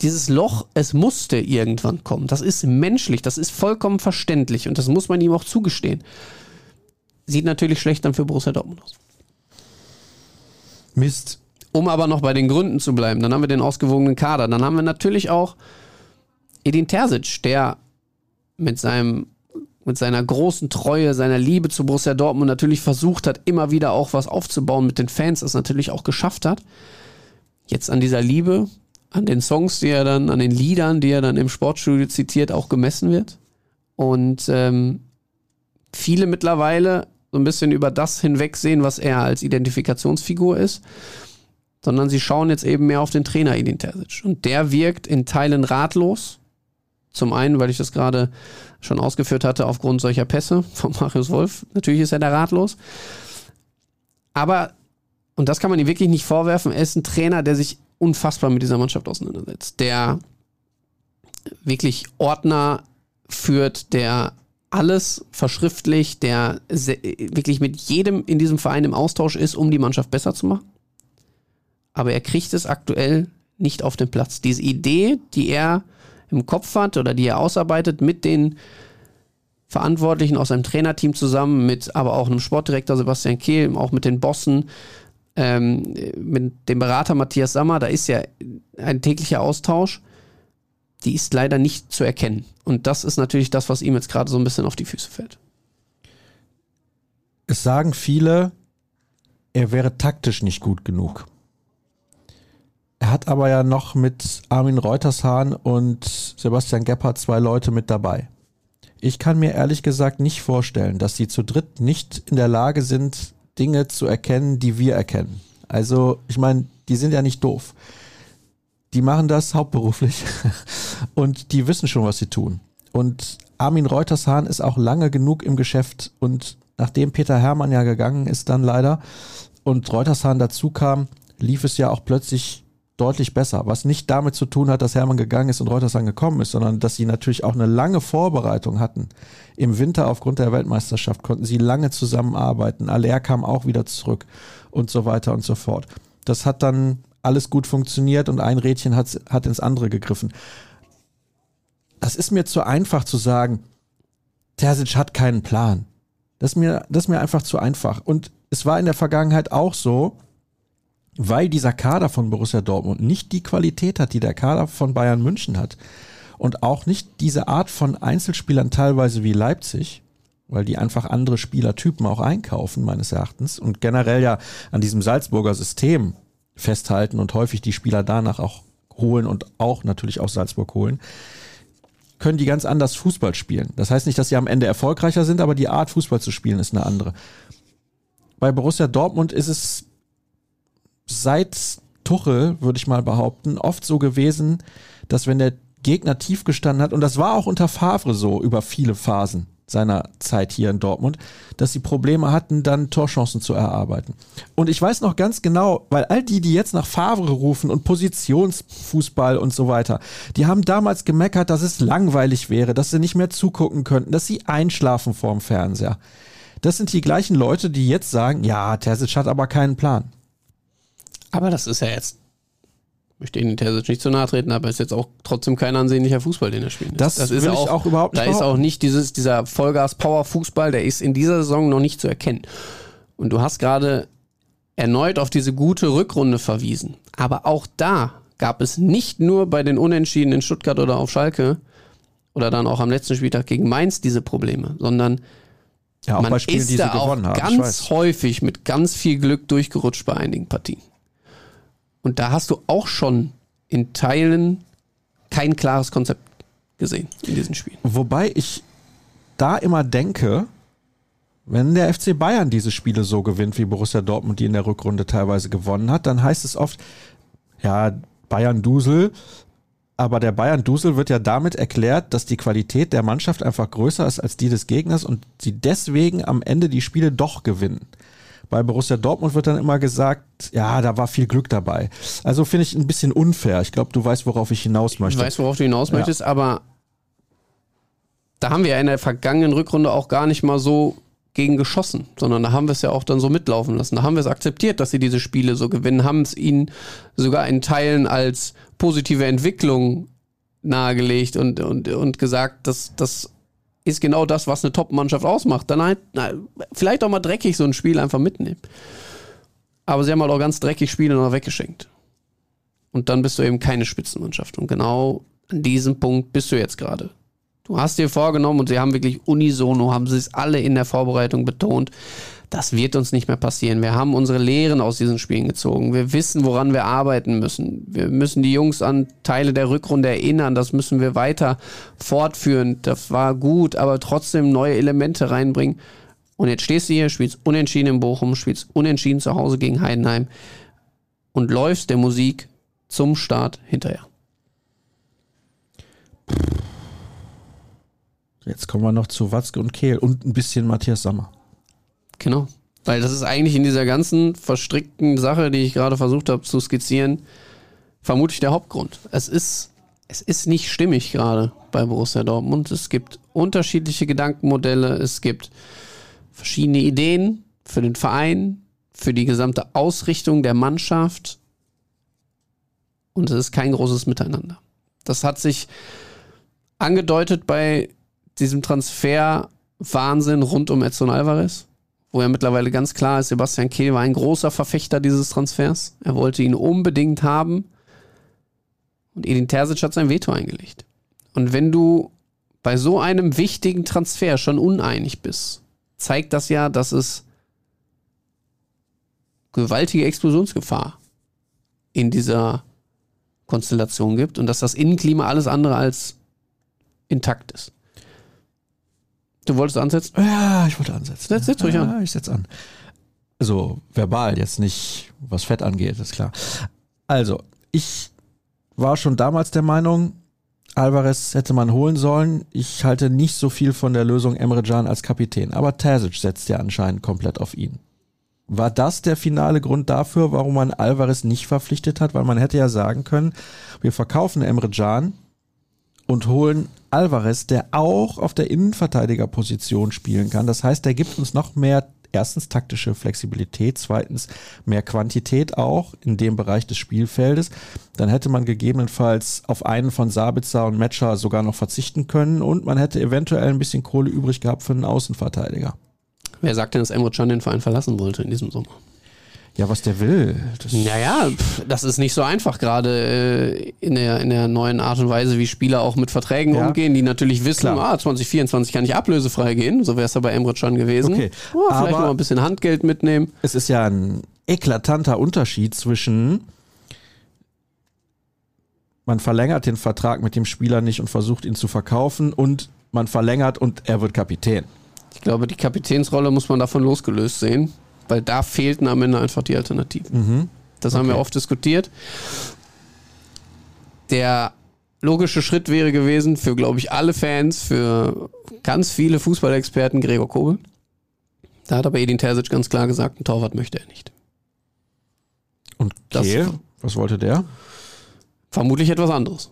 dieses Loch, es musste irgendwann kommen. Das ist menschlich, das ist vollkommen verständlich und das muss man ihm auch zugestehen. Sieht natürlich schlecht dann für Borussia Dortmund aus. Mist. Um aber noch bei den Gründen zu bleiben, dann haben wir den ausgewogenen Kader. Dann haben wir natürlich auch Edin Terzic, der mit seinem mit seiner großen Treue, seiner Liebe zu Borussia Dortmund natürlich versucht hat, immer wieder auch was aufzubauen mit den Fans, das natürlich auch geschafft hat. Jetzt an dieser Liebe, an den Songs, die er dann, an den Liedern, die er dann im Sportstudio zitiert, auch gemessen wird. Und ähm, viele mittlerweile so ein bisschen über das hinwegsehen, was er als Identifikationsfigur ist, sondern sie schauen jetzt eben mehr auf den Trainer Edin Terzic. Und der wirkt in Teilen ratlos. Zum einen, weil ich das gerade schon ausgeführt hatte, aufgrund solcher Pässe von Marius Wolf. Natürlich ist er da ratlos. Aber und das kann man ihm wirklich nicht vorwerfen, er ist ein Trainer, der sich unfassbar mit dieser Mannschaft auseinandersetzt, der wirklich Ordner führt, der alles verschriftlicht, der wirklich mit jedem in diesem Verein im Austausch ist, um die Mannschaft besser zu machen. Aber er kriegt es aktuell nicht auf den Platz. Diese Idee, die er im Kopf hat oder die er ausarbeitet mit den Verantwortlichen aus seinem Trainerteam zusammen, mit aber auch einem Sportdirektor Sebastian Kehl, auch mit den Bossen, ähm, mit dem Berater Matthias Sammer, da ist ja ein täglicher Austausch die ist leider nicht zu erkennen. Und das ist natürlich das, was ihm jetzt gerade so ein bisschen auf die Füße fällt. Es sagen viele, er wäre taktisch nicht gut genug. Er hat aber ja noch mit Armin Reutershahn und Sebastian Gebhardt zwei Leute mit dabei. Ich kann mir ehrlich gesagt nicht vorstellen, dass sie zu dritt nicht in der Lage sind, Dinge zu erkennen, die wir erkennen. Also, ich meine, die sind ja nicht doof die machen das hauptberuflich und die wissen schon, was sie tun. Und Armin Reutershahn ist auch lange genug im Geschäft und nachdem Peter Hermann ja gegangen ist dann leider und Reutershahn dazu kam, lief es ja auch plötzlich deutlich besser. Was nicht damit zu tun hat, dass Hermann gegangen ist und Reutershahn gekommen ist, sondern dass sie natürlich auch eine lange Vorbereitung hatten. Im Winter aufgrund der Weltmeisterschaft konnten sie lange zusammenarbeiten. Aller kam auch wieder zurück und so weiter und so fort. Das hat dann alles gut funktioniert und ein Rädchen hat, hat ins andere gegriffen. Das ist mir zu einfach zu sagen, Terzic hat keinen Plan. Das ist mir, das ist mir einfach zu einfach. Und es war in der Vergangenheit auch so, weil dieser Kader von Borussia Dortmund nicht die Qualität hat, die der Kader von Bayern München hat. Und auch nicht diese Art von Einzelspielern teilweise wie Leipzig, weil die einfach andere Spielertypen auch einkaufen, meines Erachtens. Und generell ja an diesem Salzburger System festhalten und häufig die Spieler danach auch holen und auch natürlich aus Salzburg holen, können die ganz anders Fußball spielen. Das heißt nicht, dass sie am Ende erfolgreicher sind, aber die Art Fußball zu spielen ist eine andere. Bei Borussia Dortmund ist es seit Tuchel, würde ich mal behaupten, oft so gewesen, dass wenn der Gegner tief gestanden hat, und das war auch unter Favre so über viele Phasen, seiner Zeit hier in Dortmund, dass sie Probleme hatten, dann Torchancen zu erarbeiten. Und ich weiß noch ganz genau, weil all die, die jetzt nach Favre rufen und Positionsfußball und so weiter, die haben damals gemeckert, dass es langweilig wäre, dass sie nicht mehr zugucken könnten, dass sie einschlafen vorm Fernseher. Das sind die gleichen Leute, die jetzt sagen, ja, Terzic hat aber keinen Plan. Aber das ist ja jetzt möchte Ihnen Terzic nicht zu nahe treten, aber ist jetzt auch trotzdem kein ansehnlicher Fußball, den er spielt. Das, das ist will auch, ich auch überhaupt nicht. Da ist auch nicht dieses, dieser Vollgas-Power-Fußball, der ist in dieser Saison noch nicht zu erkennen. Und du hast gerade erneut auf diese gute Rückrunde verwiesen. Aber auch da gab es nicht nur bei den Unentschieden in Stuttgart oder auf Schalke oder dann auch am letzten Spieltag gegen Mainz diese Probleme, sondern ja, man Spielen, ist da auch ganz häufig mit ganz viel Glück durchgerutscht bei einigen Partien. Und da hast du auch schon in Teilen kein klares Konzept gesehen in diesen Spielen. Wobei ich da immer denke, wenn der FC Bayern diese Spiele so gewinnt, wie Borussia Dortmund die in der Rückrunde teilweise gewonnen hat, dann heißt es oft, ja, Bayern Dusel, aber der Bayern Dusel wird ja damit erklärt, dass die Qualität der Mannschaft einfach größer ist als die des Gegners und sie deswegen am Ende die Spiele doch gewinnen. Bei Borussia Dortmund wird dann immer gesagt, ja, da war viel Glück dabei. Also finde ich ein bisschen unfair. Ich glaube, du weißt, worauf ich hinaus möchte. Ich weiß, worauf du hinaus ja. möchtest, aber da haben wir ja in der vergangenen Rückrunde auch gar nicht mal so gegen geschossen, sondern da haben wir es ja auch dann so mitlaufen lassen. Da haben wir es akzeptiert, dass sie diese Spiele so gewinnen, haben es ihnen sogar in Teilen als positive Entwicklung nahegelegt und, und, und gesagt, dass das ist genau das, was eine Top-Mannschaft ausmacht. Dann halt, na, vielleicht auch mal dreckig so ein Spiel einfach mitnehmen. Aber sie haben halt auch ganz dreckig Spiele noch weggeschenkt. Und dann bist du eben keine Spitzenmannschaft. Und genau an diesem Punkt bist du jetzt gerade. Du hast dir vorgenommen und sie haben wirklich unisono, haben sie es alle in der Vorbereitung betont, das wird uns nicht mehr passieren. Wir haben unsere Lehren aus diesen Spielen gezogen. Wir wissen, woran wir arbeiten müssen. Wir müssen die Jungs an Teile der Rückrunde erinnern. Das müssen wir weiter fortführen. Das war gut, aber trotzdem neue Elemente reinbringen. Und jetzt stehst du hier, spielst unentschieden in Bochum, spielst unentschieden zu Hause gegen Heidenheim und läufst der Musik zum Start hinterher. Jetzt kommen wir noch zu Watzke und Kehl und ein bisschen Matthias Sammer. Genau. Weil das ist eigentlich in dieser ganzen verstrickten Sache, die ich gerade versucht habe zu skizzieren, vermutlich der Hauptgrund. Es ist, es ist nicht stimmig gerade bei Borussia Dortmund. Es gibt unterschiedliche Gedankenmodelle, es gibt verschiedene Ideen für den Verein, für die gesamte Ausrichtung der Mannschaft. Und es ist kein großes Miteinander. Das hat sich angedeutet bei diesem Transfer-Wahnsinn rund um Edson Alvarez, wo ja mittlerweile ganz klar ist, Sebastian Kehl war ein großer Verfechter dieses Transfers. Er wollte ihn unbedingt haben. Und Edin Terzic hat sein Veto eingelegt. Und wenn du bei so einem wichtigen Transfer schon uneinig bist, zeigt das ja, dass es gewaltige Explosionsgefahr in dieser Konstellation gibt und dass das Innenklima alles andere als intakt ist. Du wolltest ansetzen? Ja, ich wollte ansetzen. Setz, setz ruhig ja, an. ich setze an. Also verbal, jetzt nicht, was Fett angeht, ist klar. Also, ich war schon damals der Meinung, Alvarez hätte man holen sollen. Ich halte nicht so viel von der Lösung Emre Can als Kapitän, aber Terzic setzt ja anscheinend komplett auf ihn. War das der finale Grund dafür, warum man Alvarez nicht verpflichtet hat? Weil man hätte ja sagen können, wir verkaufen Emre Can und holen Alvarez, der auch auf der Innenverteidigerposition spielen kann. Das heißt, der gibt uns noch mehr erstens taktische Flexibilität, zweitens mehr Quantität auch in dem Bereich des Spielfeldes. Dann hätte man gegebenenfalls auf einen von Sabitzer und Metscher sogar noch verzichten können und man hätte eventuell ein bisschen Kohle übrig gehabt für einen Außenverteidiger. Wer sagt denn, dass Emre Can den Verein verlassen wollte in diesem Sommer? Ja, was der will. Das naja, das ist nicht so einfach, gerade äh, in, der, in der neuen Art und Weise, wie Spieler auch mit Verträgen ja. umgehen, die natürlich wissen, Klar. ah, 2024 kann ich ablösefrei gehen. So wäre es ja bei Emre Can gewesen. Okay. Oh, vielleicht noch ein bisschen Handgeld mitnehmen. Es ist ja ein eklatanter Unterschied zwischen man verlängert den Vertrag mit dem Spieler nicht und versucht ihn zu verkaufen und man verlängert und er wird Kapitän. Ich glaube, die Kapitänsrolle muss man davon losgelöst sehen, weil da fehlten am Ende einfach die Alternativen. Mhm. Das okay. haben wir oft diskutiert. Der logische Schritt wäre gewesen für, glaube ich, alle Fans, für ganz viele Fußballexperten Gregor Kobel. Da hat aber Edin Terzic ganz klar gesagt, ein Torwart möchte er nicht. Und Kehl, was wollte der? Vermutlich etwas anderes.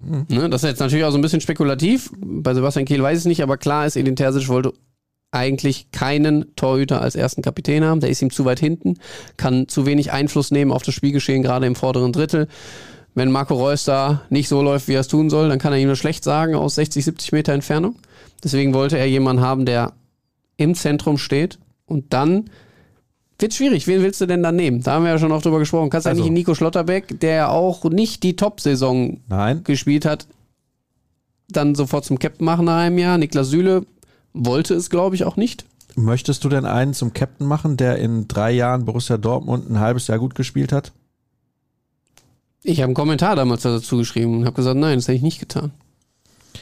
Mhm. Ne, das ist jetzt natürlich auch so ein bisschen spekulativ. Bei Sebastian Kehl weiß ich es nicht, aber klar ist, Edin Terzic wollte eigentlich keinen Torhüter als ersten Kapitän haben. Der ist ihm zu weit hinten, kann zu wenig Einfluss nehmen auf das Spielgeschehen, gerade im vorderen Drittel. Wenn Marco Reus da nicht so läuft, wie er es tun soll, dann kann er ihm nur schlecht sagen aus 60, 70 Meter Entfernung. Deswegen wollte er jemanden haben, der im Zentrum steht und dann wird schwierig. Wen willst du denn dann nehmen? Da haben wir ja schon oft drüber gesprochen. Kannst du also, eigentlich Nico Schlotterbeck, der ja auch nicht die Top-Saison gespielt hat, dann sofort zum Captain machen nach einem Jahr? Niklas Süle wollte es, glaube ich, auch nicht. Möchtest du denn einen zum Captain machen, der in drei Jahren Borussia Dortmund ein halbes Jahr gut gespielt hat? Ich habe einen Kommentar damals dazu geschrieben und habe gesagt, nein, das hätte ich nicht getan.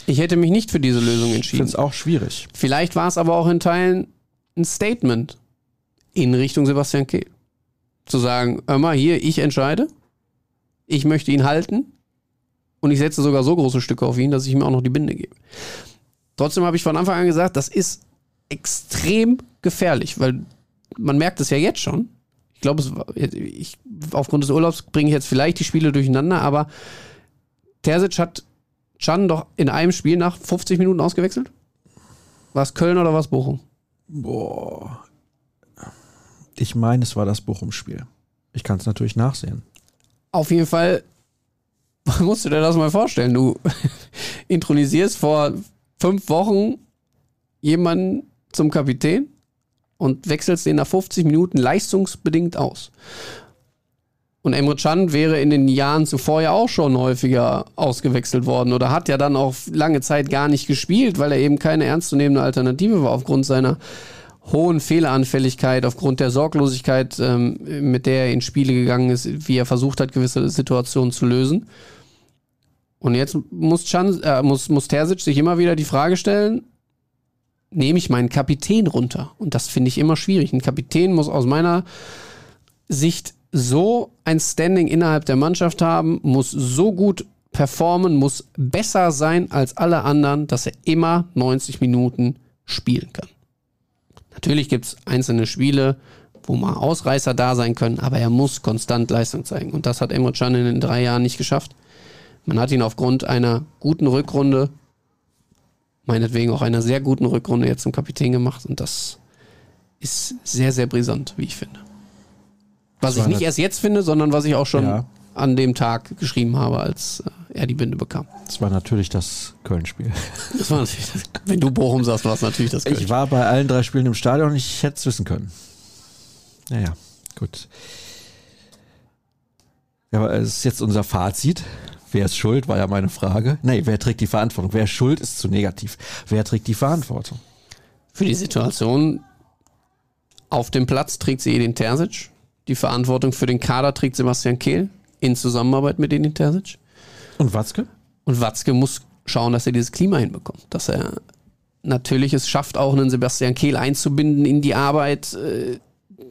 Ich hätte mich nicht für diese Lösung entschieden. Ich finde es auch schwierig. Vielleicht war es aber auch in Teilen ein Statement in Richtung Sebastian Kehl. Zu sagen, hör mal, hier, ich entscheide, ich möchte ihn halten und ich setze sogar so große Stücke auf ihn, dass ich ihm auch noch die Binde gebe. Trotzdem habe ich von Anfang an gesagt, das ist extrem gefährlich, weil man merkt es ja jetzt schon. Ich glaube, ich, aufgrund des Urlaubs bringe ich jetzt vielleicht die Spiele durcheinander, aber Terzic hat Chan doch in einem Spiel nach 50 Minuten ausgewechselt? War es Köln oder war es Bochum? Boah, ich meine, es war das Bochum-Spiel. Ich kann es natürlich nachsehen. Auf jeden Fall musst du dir das mal vorstellen. Du intronisierst vor fünf Wochen jemanden zum Kapitän und wechselst den nach 50 Minuten leistungsbedingt aus. Und Emre Can wäre in den Jahren zuvor ja auch schon häufiger ausgewechselt worden oder hat ja dann auch lange Zeit gar nicht gespielt, weil er eben keine ernstzunehmende Alternative war aufgrund seiner hohen Fehleranfälligkeit, aufgrund der Sorglosigkeit, ähm, mit der er in Spiele gegangen ist, wie er versucht hat, gewisse Situationen zu lösen. Und jetzt muss, Chan, äh, muss, muss Terzic sich immer wieder die Frage stellen, nehme ich meinen Kapitän runter? Und das finde ich immer schwierig. Ein Kapitän muss aus meiner Sicht so ein Standing innerhalb der Mannschaft haben, muss so gut performen, muss besser sein als alle anderen, dass er immer 90 Minuten spielen kann. Natürlich gibt es einzelne Spiele, wo mal Ausreißer da sein können, aber er muss konstant Leistung zeigen. Und das hat Emre Can in den drei Jahren nicht geschafft. Man hat ihn aufgrund einer guten Rückrunde, meinetwegen auch einer sehr guten Rückrunde jetzt zum Kapitän gemacht und das ist sehr, sehr brisant, wie ich finde. Was ich nicht erst jetzt finde, sondern was ich auch schon ja. an dem Tag geschrieben habe, als äh, er die Binde bekam. Das war natürlich das Köln-Spiel. Das war natürlich das, wenn du Bochum sagst, war es natürlich das Köln. Ich war bei allen drei Spielen im Stadion und ich hätte es wissen können. Naja, gut. Ja, aber es ist jetzt unser Fazit. Wer ist schuld, war ja meine Frage. Nee, wer trägt die Verantwortung? Wer ist schuld, ist zu negativ. Wer trägt die Verantwortung? Für die Situation auf dem Platz trägt sie Edin Terzic. Die Verantwortung für den Kader trägt Sebastian Kehl in Zusammenarbeit mit Edin Terzic. Und Watzke? Und Watzke muss schauen, dass er dieses Klima hinbekommt. Dass er natürlich es schafft, auch einen Sebastian Kehl einzubinden in die Arbeit äh,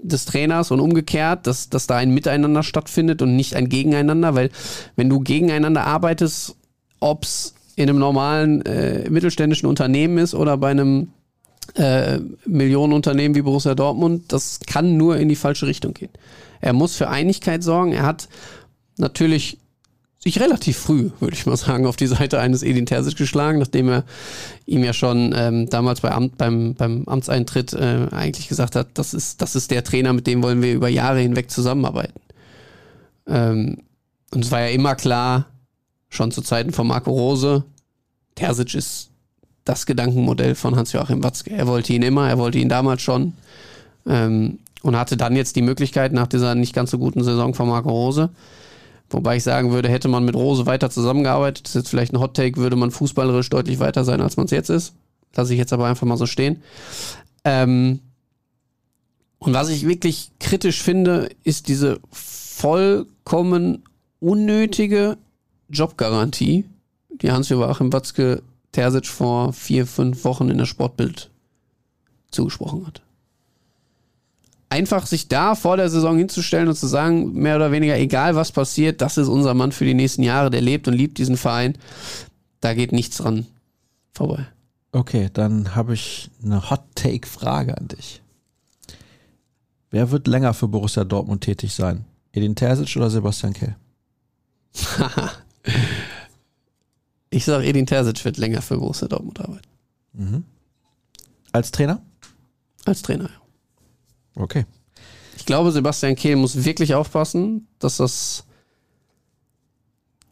des Trainers und umgekehrt, dass, dass da ein Miteinander stattfindet und nicht ein Gegeneinander, weil wenn du gegeneinander arbeitest, ob es in einem normalen äh, mittelständischen Unternehmen ist oder bei einem äh, Millionenunternehmen wie Borussia Dortmund, das kann nur in die falsche Richtung gehen. Er muss für Einigkeit sorgen. Er hat natürlich sich relativ früh, würde ich mal sagen, auf die Seite eines Edin Terzic geschlagen, nachdem er ihm ja schon ähm, damals bei Amt, beim, beim Amtseintritt äh, eigentlich gesagt hat, das ist, das ist der Trainer, mit dem wollen wir über Jahre hinweg zusammenarbeiten. Ähm, und es war ja immer klar, schon zu Zeiten von Marco Rose, Terzic ist das Gedankenmodell von Hans-Joachim Watzke. Er wollte ihn immer, er wollte ihn damals schon ähm, und hatte dann jetzt die Möglichkeit nach dieser nicht ganz so guten Saison von Marco Rose, Wobei ich sagen würde, hätte man mit Rose weiter zusammengearbeitet, das ist jetzt vielleicht ein Hot Take, würde man fußballerisch deutlich weiter sein, als man es jetzt ist. Lasse ich jetzt aber einfach mal so stehen. Ähm und was ich wirklich kritisch finde, ist diese vollkommen unnötige Jobgarantie, die Hans-Joachim Watzke Terzic vor vier, fünf Wochen in der Sportbild zugesprochen hat einfach sich da vor der Saison hinzustellen und zu sagen, mehr oder weniger egal was passiert, das ist unser Mann für die nächsten Jahre, der lebt und liebt diesen Verein, da geht nichts dran vorbei. Okay, dann habe ich eine Hot Take Frage an dich. Wer wird länger für Borussia Dortmund tätig sein? Edin Terzic oder Sebastian Kell? ich sage, Edin Terzic wird länger für Borussia Dortmund arbeiten. Mhm. Als Trainer? Als Trainer, ja. Okay. Ich glaube, Sebastian Kehl muss wirklich aufpassen, dass das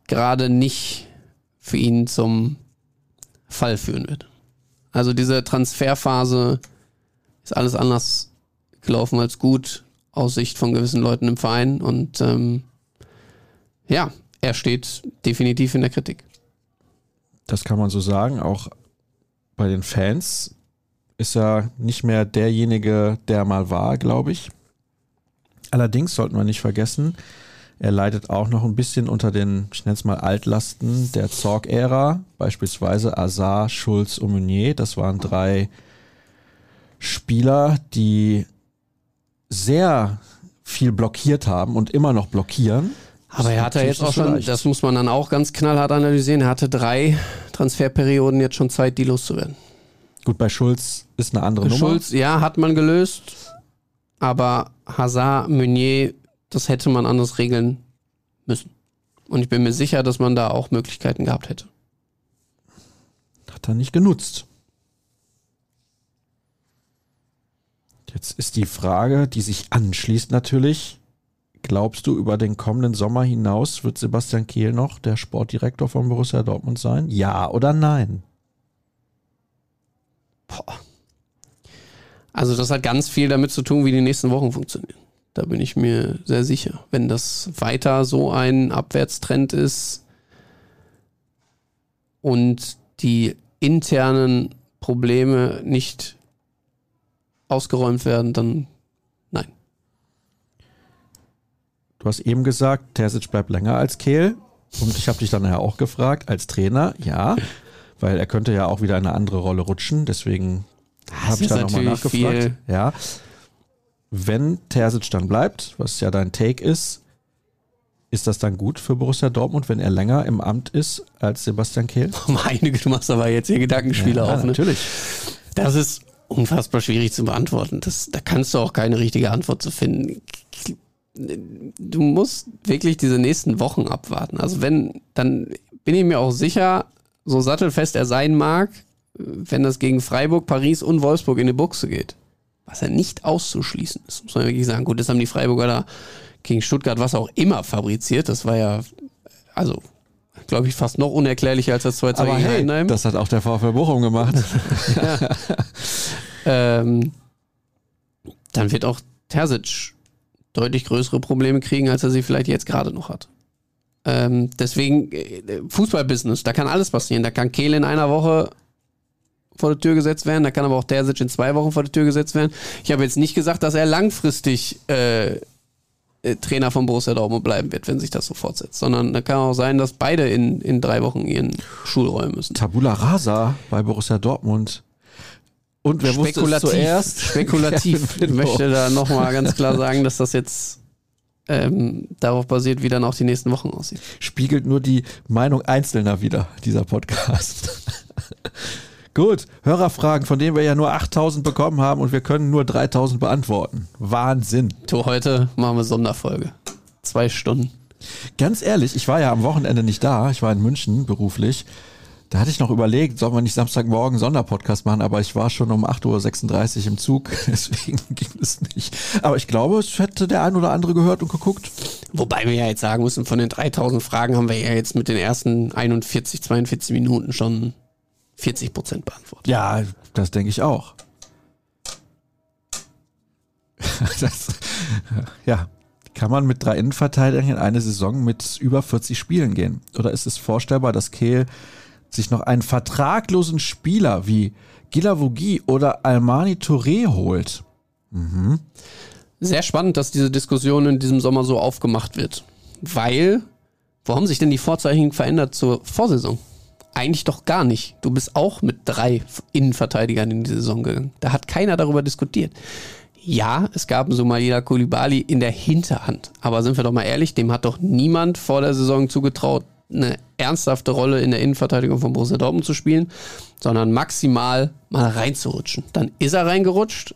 gerade nicht für ihn zum Fall führen wird. Also diese Transferphase ist alles anders gelaufen als gut aus Sicht von gewissen Leuten im Verein und ähm, ja, er steht definitiv in der Kritik. Das kann man so sagen, auch bei den Fans ist er nicht mehr derjenige, der mal war, glaube ich. Allerdings sollten wir nicht vergessen, er leidet auch noch ein bisschen unter den, ich nenne es mal Altlasten der Zorg-Ära, beispielsweise Azar, Schulz und Meunier. Das waren drei Spieler, die sehr viel blockiert haben und immer noch blockieren. Aber er hatte jetzt auch schon, leicht. das muss man dann auch ganz knallhart analysieren, er hatte drei Transferperioden jetzt schon Zeit, die loszuwerden. Gut, bei Schulz ist eine andere Schulz, Nummer. Schulz, ja, hat man gelöst. Aber Hazard, Meunier, das hätte man anders regeln müssen. Und ich bin mir sicher, dass man da auch Möglichkeiten gehabt hätte. Hat er nicht genutzt. Jetzt ist die Frage, die sich anschließt natürlich. Glaubst du, über den kommenden Sommer hinaus wird Sebastian Kehl noch der Sportdirektor von Borussia Dortmund sein? Ja oder nein? Boah. Also das hat ganz viel damit zu tun, wie die nächsten Wochen funktionieren. Da bin ich mir sehr sicher. Wenn das weiter so ein Abwärtstrend ist und die internen Probleme nicht ausgeräumt werden, dann nein. Du hast eben gesagt, Terzic bleibt länger als Kehl. Und ich habe dich dann ja auch gefragt, als Trainer, ja weil er könnte ja auch wieder in eine andere Rolle rutschen. Deswegen habe ich da nochmal nachgefragt. Viel. Ja. Wenn Terzic dann bleibt, was ja dein Take ist, ist das dann gut für Borussia Dortmund, wenn er länger im Amt ist als Sebastian Kehl? Meine, du machst aber jetzt hier Gedankenspiele ja, auf. Ne? Natürlich. Das ist unfassbar schwierig zu beantworten. Das, da kannst du auch keine richtige Antwort zu finden. Du musst wirklich diese nächsten Wochen abwarten. Also wenn, dann bin ich mir auch sicher, so sattelfest er sein mag, wenn das gegen Freiburg, Paris und Wolfsburg in die Buchse geht. Was ja nicht auszuschließen ist, muss man wirklich sagen. Gut, das haben die Freiburger da gegen Stuttgart was auch immer fabriziert. Das war ja, also glaube ich, fast noch unerklärlicher als das 2 2 gegen hey, Heidenheim. Das hat auch der VfL Bochum gemacht. ähm, dann wird auch Terzic deutlich größere Probleme kriegen, als er sie vielleicht jetzt gerade noch hat. Ähm, deswegen äh, Fußballbusiness, da kann alles passieren. Da kann Kehl in einer Woche vor der Tür gesetzt werden, da kann aber auch Terzic in zwei Wochen vor der Tür gesetzt werden. Ich habe jetzt nicht gesagt, dass er langfristig äh, äh, Trainer von Borussia Dortmund bleiben wird, wenn sich das so fortsetzt. Sondern da kann auch sein, dass beide in, in drei Wochen ihren Schul räumen müssen. Tabula rasa bei Borussia Dortmund. Und wer wusste es zuerst? Spekulativ. Ich möchte da nochmal ganz klar sagen, dass das jetzt ähm, darauf basiert, wie dann auch die nächsten Wochen aussieht. Spiegelt nur die Meinung Einzelner wieder, dieser Podcast. Gut, Hörerfragen, von denen wir ja nur 8000 bekommen haben und wir können nur 3000 beantworten. Wahnsinn. Du, heute machen wir Sonderfolge. Zwei Stunden. Ganz ehrlich, ich war ja am Wochenende nicht da. Ich war in München beruflich. Da hatte ich noch überlegt, soll man nicht Samstagmorgen Sonderpodcast machen, aber ich war schon um 8.36 Uhr im Zug, deswegen ging es nicht. Aber ich glaube, es hätte der ein oder andere gehört und geguckt. Wobei wir ja jetzt sagen müssen, von den 3000 Fragen haben wir ja jetzt mit den ersten 41, 42 Minuten schon 40 Prozent beantwortet. Ja, das denke ich auch. das, ja, kann man mit drei Innenverteidigern in eine Saison mit über 40 Spielen gehen? Oder ist es vorstellbar, dass Kehl sich noch einen vertraglosen Spieler wie Gilavogi oder Almani Touré holt? Mhm. Sehr spannend, dass diese Diskussion in diesem Sommer so aufgemacht wird. Weil, wo haben sich denn die Vorzeichen verändert zur Vorsaison? Eigentlich doch gar nicht. Du bist auch mit drei Innenverteidigern in die Saison gegangen. Da hat keiner darüber diskutiert. Ja, es gab einen Somalila Kulibali in der Hinterhand. Aber sind wir doch mal ehrlich, dem hat doch niemand vor der Saison zugetraut, eine ernsthafte Rolle in der Innenverteidigung von Borussia Dortmund zu spielen, sondern maximal mal reinzurutschen. Dann ist er reingerutscht.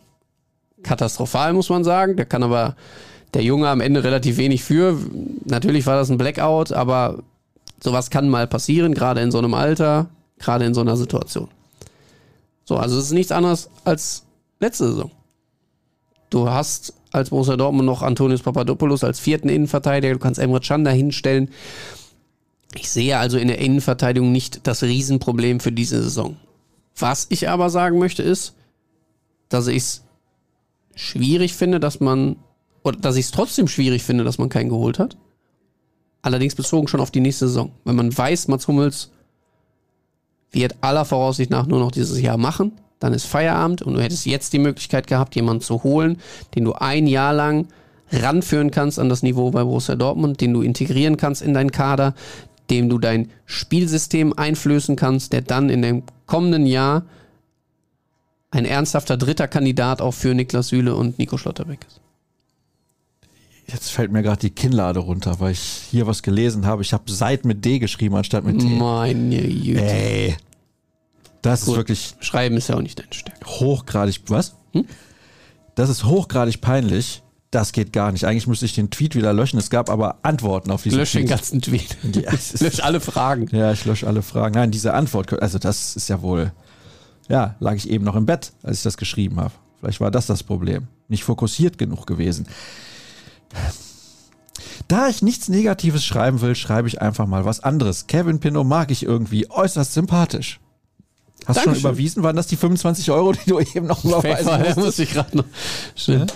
Katastrophal, muss man sagen. Da kann aber der Junge am Ende relativ wenig für. Natürlich war das ein Blackout, aber Sowas kann mal passieren, gerade in so einem Alter, gerade in so einer Situation. So, also es ist nichts anderes als letzte Saison. Du hast als Borussia Dortmund noch Antonius Papadopoulos als vierten Innenverteidiger, du kannst Emre Can hinstellen. Ich sehe also in der Innenverteidigung nicht das Riesenproblem für diese Saison. Was ich aber sagen möchte ist, dass ich es schwierig finde, dass man, oder dass ich es trotzdem schwierig finde, dass man keinen geholt hat. Allerdings bezogen schon auf die nächste Saison. Wenn man weiß, Mats Hummels wird aller Voraussicht nach nur noch dieses Jahr machen, dann ist Feierabend und du hättest jetzt die Möglichkeit gehabt, jemanden zu holen, den du ein Jahr lang ranführen kannst an das Niveau bei Borussia Dortmund, den du integrieren kannst in deinen Kader, dem du dein Spielsystem einflößen kannst, der dann in dem kommenden Jahr ein ernsthafter dritter Kandidat auch für Niklas Süle und Nico Schlotterbeck ist. Jetzt fällt mir gerade die Kinnlade runter, weil ich hier was gelesen habe. Ich habe seit mit D geschrieben anstatt mit T. Meine Güte. Ey. Das Gut. ist wirklich. Schreiben ist ja auch nicht dein Stärke. Hochgradig. Was? Hm? Das ist hochgradig peinlich. Das geht gar nicht. Eigentlich müsste ich den Tweet wieder löschen. Es gab aber Antworten auf diesen Lösch Tweet. den ganzen Tweet. Ja, lösch alle Fragen. Ja, ich lösche alle Fragen. Nein, diese Antwort, also das ist ja wohl. Ja, lag ich eben noch im Bett, als ich das geschrieben habe. Vielleicht war das das Problem. Nicht fokussiert genug gewesen. Da ich nichts Negatives schreiben will, schreibe ich einfach mal was anderes. Kevin Pinot mag ich irgendwie äußerst sympathisch. Hast du schon überwiesen? Waren das die 25 Euro, die du eben noch überweisen musstest? muss ich gerade noch. Ja?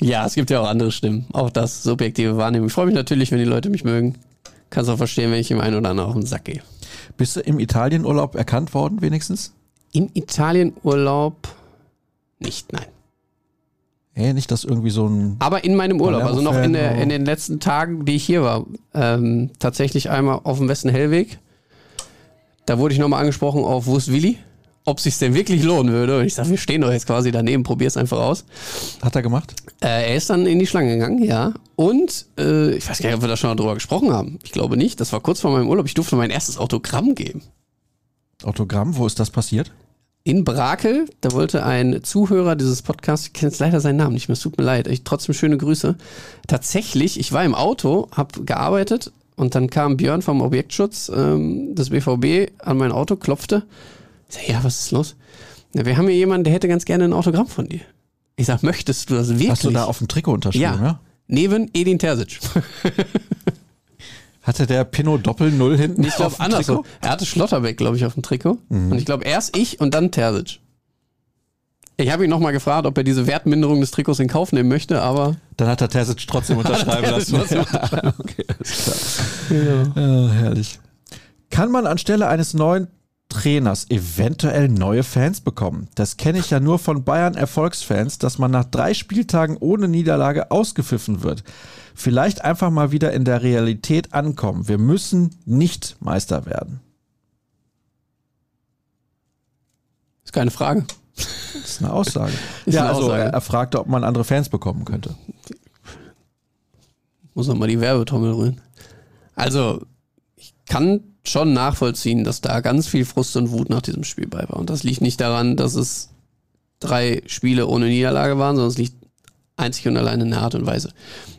ja, es gibt ja auch andere Stimmen. Auch das subjektive Wahrnehmung. Ich freue mich natürlich, wenn die Leute mich mögen. Kannst auch verstehen, wenn ich ihm einen oder anderen auf den Sack gehe. Bist du im Italienurlaub erkannt worden, wenigstens? Im Italienurlaub nicht, nein. Hey, nicht, dass irgendwie so ein. Aber in meinem Urlaub, also noch in, der, in den letzten Tagen, die ich hier war, ähm, tatsächlich einmal auf dem Westen Hellweg. Da wurde ich nochmal angesprochen auf Wo ist Willi? Ob sich denn wirklich lohnen würde. Und ich sage, wir stehen doch jetzt quasi daneben, probier's einfach aus. Hat er gemacht? Äh, er ist dann in die Schlange gegangen, ja. Und äh, ich weiß gar nicht, ob wir da schon mal drüber gesprochen haben. Ich glaube nicht. Das war kurz vor meinem Urlaub. Ich durfte mein erstes Autogramm geben. Autogramm? Wo ist das passiert? In Brakel, da wollte ein Zuhörer dieses Podcasts, ich kenne jetzt leider seinen Namen nicht mehr, es tut mir leid, ich, trotzdem schöne Grüße. Tatsächlich, ich war im Auto, habe gearbeitet und dann kam Björn vom Objektschutz ähm, des BVB an mein Auto, klopfte. Ich sag, ja, was ist los? Ja, wir haben hier jemanden, der hätte ganz gerne ein Autogramm von dir. Ich sag, möchtest du das wirklich? Hast du da auf dem Trikot unterschrieben, ja. ja? Neben Edin Terzic. Hatte der Pinot Doppel Null hinten? Ich glaube andersrum. Er hatte Schlotterbeck, glaube ich, auf dem Trikot. Mhm. Und ich glaube erst ich und dann Terzic. Ich habe ihn nochmal gefragt, ob er diese Wertminderung des Trikots in Kauf nehmen möchte, aber. Dann hat er Terzic trotzdem unterschreiben lassen. ja, okay. Ja. ja, herrlich. Kann man anstelle eines neuen Trainers eventuell neue Fans bekommen. Das kenne ich ja nur von Bayern Erfolgsfans, dass man nach drei Spieltagen ohne Niederlage ausgepfiffen wird. Vielleicht einfach mal wieder in der Realität ankommen. Wir müssen nicht Meister werden. Ist keine Frage. Das ist eine Aussage. Ist ja, eine also Aussage. er fragte, ob man andere Fans bekommen könnte. Muss noch mal die Werbetrommel rühren. Also, kann schon nachvollziehen, dass da ganz viel Frust und Wut nach diesem Spiel bei war. Und das liegt nicht daran, dass es drei Spiele ohne Niederlage waren, sondern es liegt einzig und allein in der Art und Weise.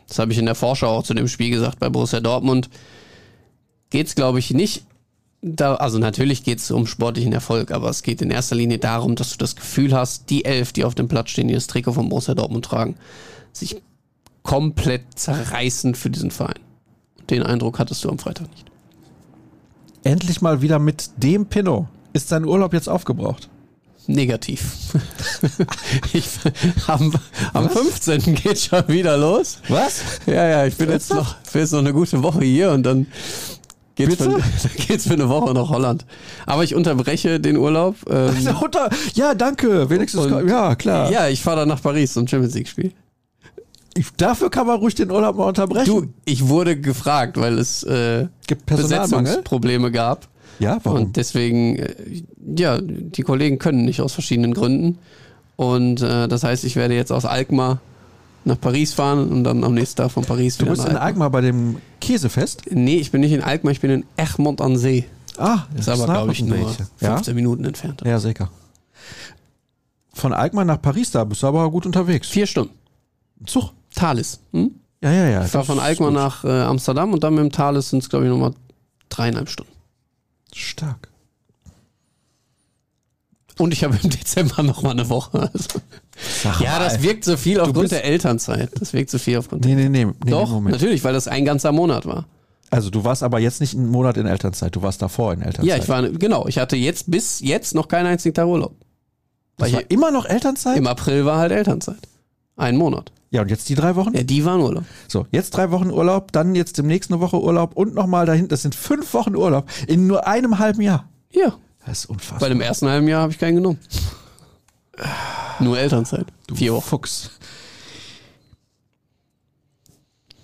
Das habe ich in der Vorschau auch zu dem Spiel gesagt. Bei Borussia Dortmund geht es, glaube ich, nicht. Da, also natürlich geht es um sportlichen Erfolg, aber es geht in erster Linie darum, dass du das Gefühl hast, die elf, die auf dem Platz stehen, die das Trikot von Borussia Dortmund tragen, sich komplett zerreißen für diesen Verein. Den Eindruck hattest du am Freitag nicht endlich mal wieder mit dem Pinno. Ist sein Urlaub jetzt aufgebraucht? Negativ. ich, am, am 15. geht schon wieder los. Was? Ja, ja, ich bin jetzt noch, für jetzt noch eine gute Woche hier und dann geht's für, geht's für eine Woche nach Holland. Aber ich unterbreche den Urlaub. Ähm, ja, danke. Wenigstens, und, ja, klar. Ja, ich fahre dann nach Paris zum Champions League Spiel. Ich, dafür kann man ruhig den Urlaub mal unterbrechen. Du, ich wurde gefragt, weil es äh, Gibt Besetzungsprobleme gab. Ja, warum? Und deswegen, äh, ja, die Kollegen können nicht aus verschiedenen Gründen. Und äh, das heißt, ich werde jetzt aus Alkmaar nach Paris fahren und dann am nächsten Tag von Paris du wieder. Du bist in Alkmaar bei dem Käsefest? Nee, ich bin nicht in Alkmaar, ich bin in Egmont an See. Ah, das ist aber, glaube ich, nur 15 ja? Minuten entfernt. Ja, sicher. Von Alkmaar nach Paris, da bist du aber gut unterwegs. Vier Stunden. Zug. Thales. Hm? Ja, ja, ja. Ich fahre von Alkmaar nach äh, Amsterdam und dann mit dem Thales sind es, glaube ich, nochmal dreieinhalb Stunden. Stark. Und ich habe im Dezember nochmal eine Woche. Also. ja, das wirkt so viel aufgrund der Elternzeit. Das wirkt so viel aufgrund nee, der Nee, nee, nee. Doch, Moment. natürlich, weil das ein ganzer Monat war. Also du warst aber jetzt nicht einen Monat in Elternzeit, du warst davor in Elternzeit. Ja, ich war, genau, ich hatte jetzt bis jetzt noch keinen einzigen Tag Urlaub. Das war immer noch Elternzeit? Im April war halt Elternzeit. Ein Monat. Ja, und jetzt die drei Wochen? Ja, die waren Urlaub. So, jetzt drei Wochen Urlaub, dann jetzt demnächst eine Woche Urlaub und nochmal dahin. Das sind fünf Wochen Urlaub in nur einem halben Jahr. Ja. Das ist unfassbar. Bei dem ersten halben Jahr habe ich keinen genommen. Nur Elternzeit. Du Vier Wochen. Fuchs.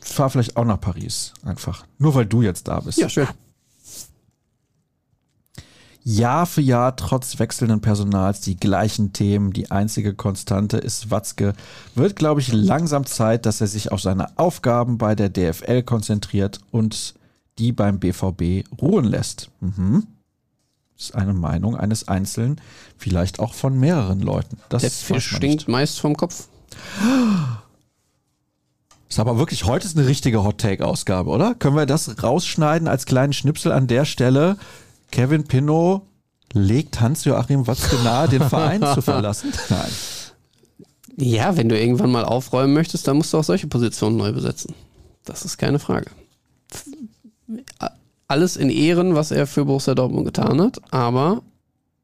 Fahr vielleicht auch nach Paris. Einfach. Nur weil du jetzt da bist. Ja, schön. Jahr für Jahr trotz wechselnden Personals die gleichen Themen. Die einzige Konstante ist Watzke. Wird, glaube ich, langsam Zeit, dass er sich auf seine Aufgaben bei der DFL konzentriert und die beim BVB ruhen lässt. Mhm. Das ist eine Meinung eines Einzelnen, vielleicht auch von mehreren Leuten. Das der Fisch stinkt meist vom Kopf. Ist aber wirklich, heute ist eine richtige Hot-Take-Ausgabe, oder? Können wir das rausschneiden als kleinen Schnipsel an der Stelle? Kevin Pinot legt Hans-Joachim Watzke nahe, den Verein zu verlassen? Nein. Ja, wenn du irgendwann mal aufräumen möchtest, dann musst du auch solche Positionen neu besetzen. Das ist keine Frage. Alles in Ehren, was er für Borussia Dortmund getan hat, aber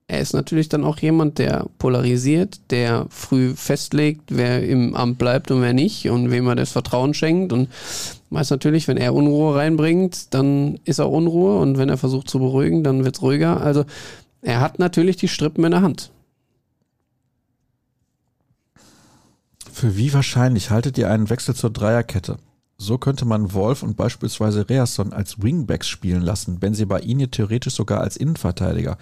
er ist natürlich dann auch jemand, der polarisiert, der früh festlegt, wer im Amt bleibt und wer nicht und wem er das Vertrauen schenkt. Und weiß natürlich, wenn er Unruhe reinbringt, dann ist auch Unruhe und wenn er versucht zu beruhigen, dann wird es ruhiger. Also er hat natürlich die Strippen in der Hand. Für wie wahrscheinlich haltet ihr einen Wechsel zur Dreierkette? So könnte man Wolf und beispielsweise Reasson als Wingbacks spielen lassen, ihnen theoretisch sogar als Innenverteidiger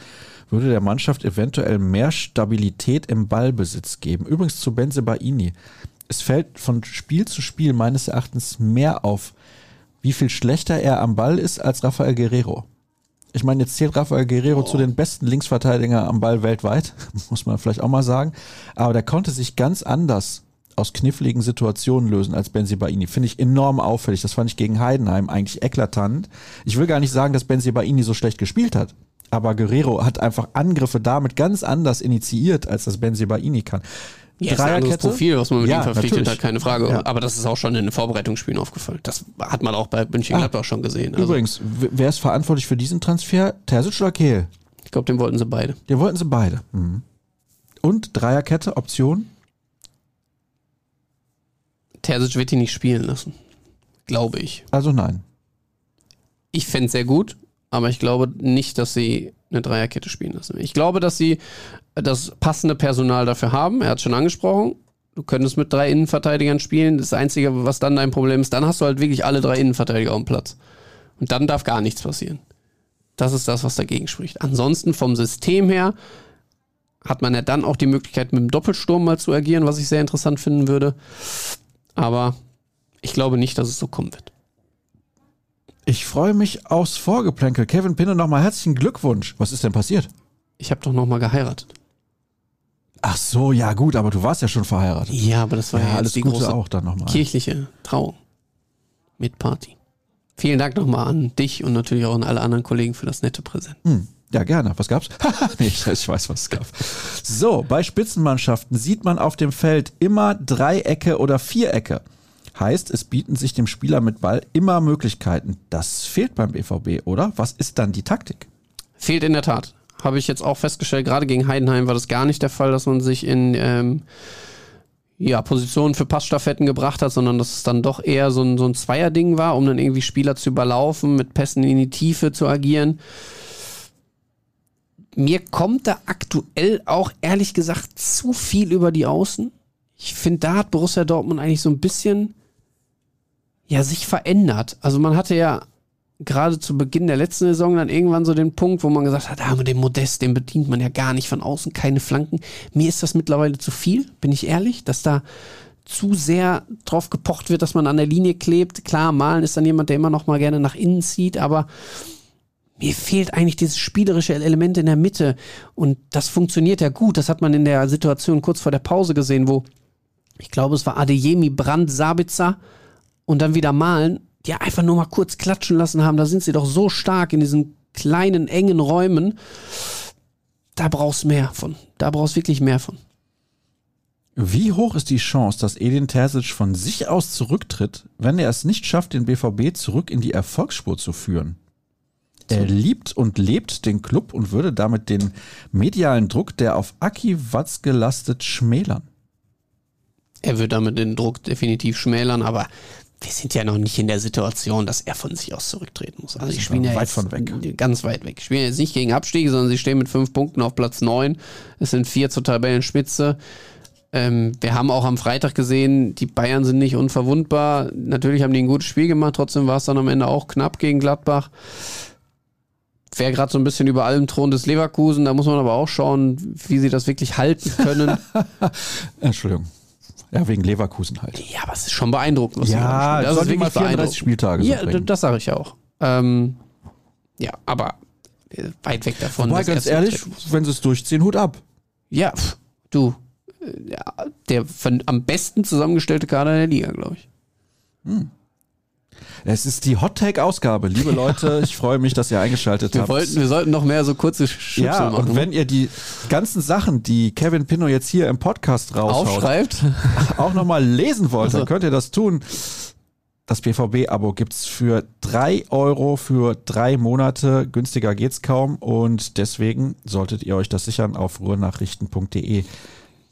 würde der Mannschaft eventuell mehr Stabilität im Ballbesitz geben. Übrigens zu Benze Baini. Es fällt von Spiel zu Spiel meines Erachtens mehr auf, wie viel schlechter er am Ball ist als Rafael Guerrero. Ich meine, jetzt zählt Rafael Guerrero Oh. zu den besten Linksverteidiger am Ball weltweit, muss man vielleicht auch mal sagen. Aber der konnte sich ganz anders aus kniffligen Situationen lösen als Benzibaini. Finde ich enorm auffällig. Das fand ich gegen Heidenheim eigentlich eklatant. Ich will gar nicht sagen, dass Benzibaini so schlecht gespielt hat. Aber Guerrero hat einfach Angriffe damit ganz anders initiiert, als das Benzibaini kann. Ja, ist ein Profil, was man mit Ja, ihm verpflichtet natürlich. hat, keine Frage. Ja. Aber das ist auch schon in den Vorbereitungsspielen aufgefallen. Das hat man auch bei München-Gladbach schon gesehen. Also, Übrigens, wer ist verantwortlich für diesen Transfer? Terzic oder Kehl? ich glaube, den wollten sie beide. Den wollten sie beide. Mhm. Und Dreierkette, Option? Terzic wird ihn nicht spielen lassen. Glaube ich. Also nein. Ich fände es sehr gut, aber ich glaube nicht, dass sie eine Dreierkette spielen lassen. Ich glaube, dass sie das passende Personal dafür haben. Er hat schon angesprochen. Du könntest mit drei Innenverteidigern spielen. Das Einzige, was dann dein Problem ist, dann hast du halt wirklich alle drei Innenverteidiger auf dem Platz. Und dann darf gar nichts passieren. Das ist das, was dagegen spricht. Ansonsten vom System her hat man ja dann auch die Möglichkeit, mit dem Doppelsturm mal zu agieren, was ich sehr interessant finden würde. Aber ich glaube nicht, dass es so kommen wird. Ich freue mich aufs Vorgeplänkel. Kevin Pinne, nochmal herzlichen Glückwunsch. Was ist denn passiert? Ich habe doch noch mal geheiratet. Ach so, ja gut, aber du warst ja schon verheiratet. Ja, aber das war ja, Ja, alles die Gute große auch dann nochmal. kirchliche Trauung mit Party. Vielen Dank nochmal an dich und natürlich auch an alle anderen Kollegen für das nette Präsent. Hm, ja, gerne. Was gab's? nee, ich, ich weiß, was es gab. So, bei Spitzenmannschaften sieht man auf dem Feld immer Dreiecke oder Vierecke. Heißt, es bieten sich dem Spieler mit Ball immer Möglichkeiten. Das fehlt beim BVB, oder? Was ist dann die Taktik? Fehlt in der Tat. Habe ich jetzt auch festgestellt, gerade gegen Heidenheim war das gar nicht der Fall, dass man sich in ähm, ja, Positionen für Passstaffetten gebracht hat, sondern dass es dann doch eher so ein, so ein Zweierding war, um dann irgendwie Spieler zu überlaufen, mit Pässen in die Tiefe zu agieren. Mir kommt da aktuell auch ehrlich gesagt zu viel über die Außen. Ich finde, da hat Borussia Dortmund eigentlich so ein bisschen ja, sich verändert. Also man hatte ja gerade zu Beginn der letzten Saison dann irgendwann so den Punkt, wo man gesagt hat, ah, mit dem Modest, den bedient man ja gar nicht von außen, keine Flanken. Mir ist das mittlerweile zu viel, bin ich ehrlich, dass da zu sehr drauf gepocht wird, dass man an der Linie klebt. Klar, Malen ist dann jemand, der immer noch mal gerne nach innen zieht, aber mir fehlt eigentlich dieses spielerische Element in der Mitte. Und das funktioniert ja gut. Das hat man in der Situation kurz vor der Pause gesehen, wo ich glaube, es war Adeyemi, Brand, Sabitzer und dann wieder Malen, die einfach nur mal kurz klatschen lassen haben. Da sind sie doch so stark in diesen kleinen, engen Räumen. Da brauchst mehr von. Da brauchst wirklich mehr von. Wie hoch ist die Chance, dass Edin Terzic von sich aus zurücktritt, wenn er es nicht schafft, den BVB zurück in die Erfolgsspur zu führen? Er liebt und lebt den Club und würde damit den medialen Druck, der auf Aki Watzke lastet, schmälern. Er wird damit den Druck definitiv schmälern, aber wir sind ja noch nicht in der Situation, dass er von sich aus zurücktreten muss. Also, sie wir spielen ja weit jetzt von weg. ganz weit weg. Spielen jetzt nicht gegen Abstieg, sondern sie stehen mit fünf Punkten auf Platz neun. Es sind vier zur Tabellenspitze. Ähm, wir haben auch am Freitag gesehen, die Bayern sind nicht unverwundbar. Natürlich haben die ein gutes Spiel gemacht, trotzdem war es dann am Ende auch knapp gegen Gladbach. Wer gerade so ein bisschen über allem Thron des Leverkusen, da muss man aber auch schauen, wie sie das wirklich halten können. Entschuldigung. Ja, wegen Leverkusen halt. Ja, aber es ist schon beeindruckend, was Ja, spielen. Das ist wirklich 34 beeindruckend. Spieltage so Ja, d- das sage ich auch. Ähm, ja, aber äh, weit weg davon. Wobei, ganz ehrlich, wenn sie es durchziehen, Hut ab. Ja, pff, du. äh, Ja, der von, am besten zusammengestellte Kader der Liga, glaube ich. Es ist die Hot Take Ausgabe. Liebe Leute, ich freue mich, dass ihr eingeschaltet Wir, habt. wollten, wir sollten noch mehr so kurze Schnipsel ja, machen. und wenn ihr die ganzen Sachen, die Kevin Pinno jetzt hier im Podcast raushaut, aufschreibt, auch nochmal lesen wollt, dann Also. könnt ihr das tun. Das BVB-Abo gibt's für drei Euro für drei Monate. Günstiger geht's kaum. Und deswegen solltet ihr euch das sichern auf ruhrnachrichten.de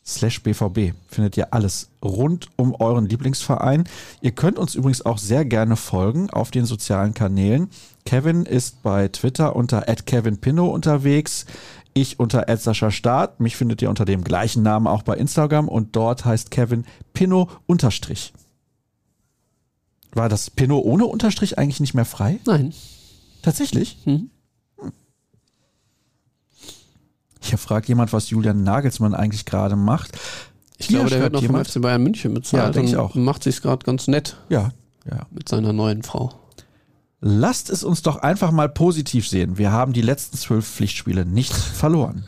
slash BVB. Findet ihr alles rund um euren Lieblingsverein. Ihr könnt uns übrigens auch sehr gerne folgen auf den sozialen Kanälen. Kevin ist bei Twitter unter @kevinpinno unterwegs. Ich unter Sascha Start. Mich findet ihr unter dem gleichen Namen auch bei Instagram und dort heißt Kevin Pinno unterstrich. War das Pinno ohne Unterstrich eigentlich nicht mehr frei? nein. Tatsächlich? Mhm. Hier fragt jemand, was Julian Nagelsmann eigentlich gerade macht. Ich Hier glaube, der wird schreibt noch vom jemand- FC Bayern München bezahlt Ja, denk ich und auch. macht sich gerade ganz nett Ja, ja. mit seiner neuen Frau. Lasst es uns doch einfach mal positiv sehen. Wir haben die letzten zwölf Pflichtspiele nicht verloren.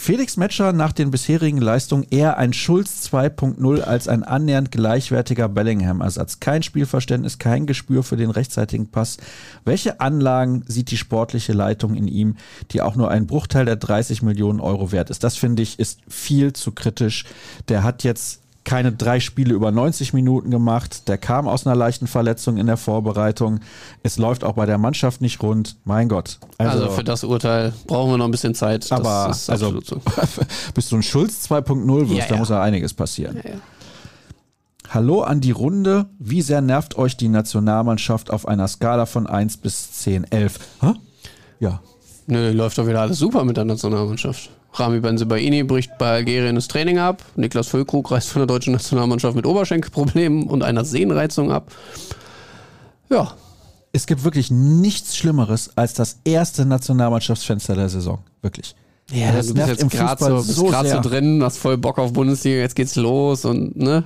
Felix Metscher nach den bisherigen Leistungen eher ein Schulz 2.0 als ein annähernd gleichwertiger Bellingham-Ersatz. Kein Spielverständnis, kein Gespür für den rechtzeitigen Pass. Welche Anlagen sieht die sportliche Leitung in ihm, die auch nur ein Bruchteil der 30 Millionen Euro wert ist? Das finde ich ist viel zu kritisch. Der hat jetzt keine drei Spiele über 90 Minuten gemacht. Der kam aus einer leichten Verletzung in der Vorbereitung. Es läuft auch bei der Mannschaft nicht rund. Mein Gott. Also, also für das Urteil brauchen wir noch ein bisschen Zeit. Aber also, so. bis du ein Schulz 2.0 wirst, ja, ja. da muss ja einiges passieren. Ja, Hallo an die Runde. Wie sehr nervt euch die Nationalmannschaft auf einer Skala von 1 bis 10, 11? Hä? Ja. Nö, läuft doch wieder alles super mit der Nationalmannschaft. Rami Benzebaini bricht bei Algerien das Training ab. Niklas Füllkrug reist von der deutschen Nationalmannschaft mit Oberschenkelproblemen und einer Sehnenreizung ab. Ja. Es gibt wirklich nichts Schlimmeres als das erste Nationalmannschaftsfenster der Saison. Wirklich. Ja, das du bist jetzt gerade so, so, so drin, hast voll Bock auf Bundesliga, jetzt geht's los und ne?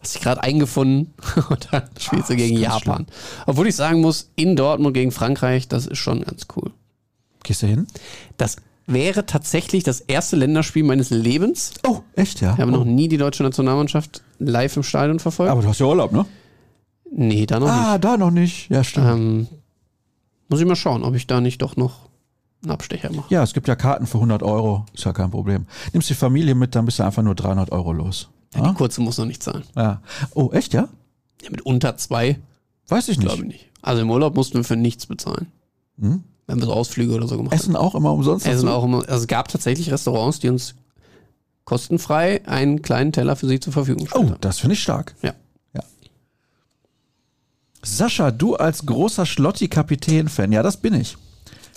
Hast dich gerade eingefunden und dann spielst du gegen Japan. Schlimm. Obwohl ich sagen muss, in Dortmund gegen Frankreich, das ist schon ganz cool. Gehst du hin? Das wäre tatsächlich das erste Länderspiel meines Lebens. Oh, echt, ja? Ich habe oh. noch nie die deutsche Nationalmannschaft live im Stadion verfolgt. Aber du hast ja Urlaub, ne? Nee, da noch ah, nicht. Ah, da noch nicht. Ja, stimmt. Ähm, muss ich mal schauen, ob ich da nicht doch noch einen Abstecher mache. Ja, es gibt ja Karten für 100 Euro. Ist ja kein Problem. Nimmst die Familie mit, dann bist du einfach nur 300 Euro los. Ja, ja? die kurze muss noch nicht zahlen. Ja. Oh, echt, ja? Ja, mit unter zwei. Weiß ich nicht. Glaube ich nicht. Also im Urlaub mussten wir für nichts bezahlen. Hm? Wenn wir so Ausflüge oder so gemacht Essen haben. auch immer umsonst? Essen auch immer. Also es gab tatsächlich Restaurants, die uns kostenfrei einen kleinen Teller für sie zur Verfügung stellen. Oh, das finde ich stark. Ja. ja. Sascha, du als großer Schlotti-Kapitän-Fan, ja, das bin ich.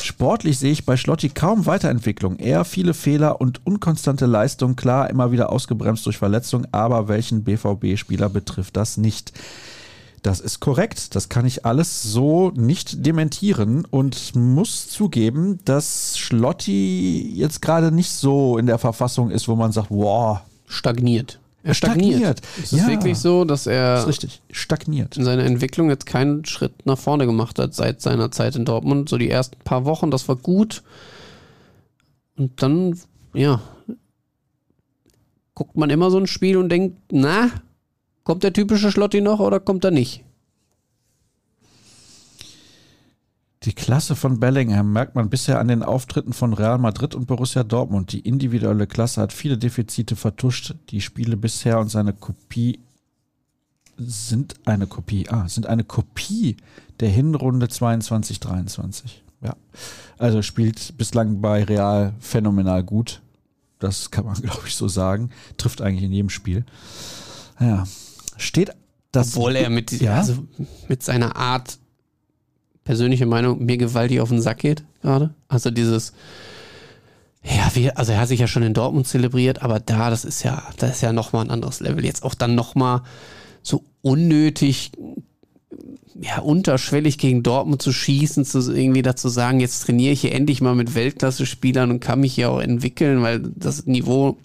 Sportlich sehe ich bei Schlotti kaum Weiterentwicklung, eher viele Fehler und unkonstante Leistung, klar immer wieder ausgebremst durch Verletzung, aber welchen BVB-Spieler betrifft das nicht? Das ist korrekt. Das kann ich alles so nicht dementieren und muss zugeben, dass Schlotti jetzt gerade nicht so in der Verfassung ist, wo man sagt, wow. Stagniert. Er stagniert. stagniert. Es ist ja. wirklich so, dass er ist richtig. stagniert. in seiner Entwicklung jetzt keinen Schritt nach vorne gemacht hat seit seiner Zeit in Dortmund. So die ersten paar Wochen, das war gut. Und dann, ja, guckt man immer so ein Spiel und denkt, na, Kommt der typische Schlotti noch oder kommt er nicht? Die Klasse von Bellingham merkt man bisher an den Auftritten von Real Madrid und Borussia Dortmund. Die individuelle Klasse hat viele Defizite vertuscht. Die Spiele bisher und seine Kopie sind eine Kopie, ah, sind eine Kopie der Hinrunde 22-23. Ja. Also spielt bislang bei Real phänomenal gut. Das kann man, glaube ich, so sagen. Trifft eigentlich in jedem Spiel. Ja, steht das. Obwohl er mit, ja? also mit seiner Art, persönliche Meinung, mir gewaltig auf den Sack geht gerade. Also dieses, ja, wie, also er hat sich ja schon in Dortmund zelebriert, aber da, das ist ja, das ist ja nochmal ein anderes Level. Jetzt auch dann nochmal so unnötig, ja, unterschwellig gegen Dortmund zu schießen, zu irgendwie dazu sagen, jetzt trainiere ich hier endlich mal mit Weltklasse-Spielern und kann mich hier auch entwickeln, weil das Niveau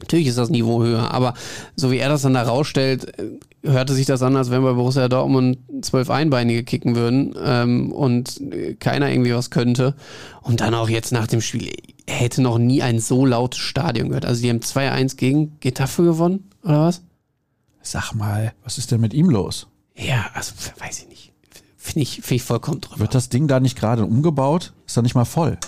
Natürlich ist das Niveau höher, aber so wie er das dann da rausstellt, äh, hörte sich das an, als wenn bei Borussia Dortmund zwölf Einbeinige kicken würden ähm, und keiner irgendwie was könnte. Und dann auch jetzt nach dem Spiel, hätte noch nie ein so lautes Stadion gehört. Also die haben 2-1 gegen Getafe gewonnen, oder was? Sag mal, was ist denn mit ihm los? Ja, also weiß ich nicht. Finde ich, find ich vollkommen drüber. Wird das Ding da nicht gerade umgebaut? Ist da nicht mal voll?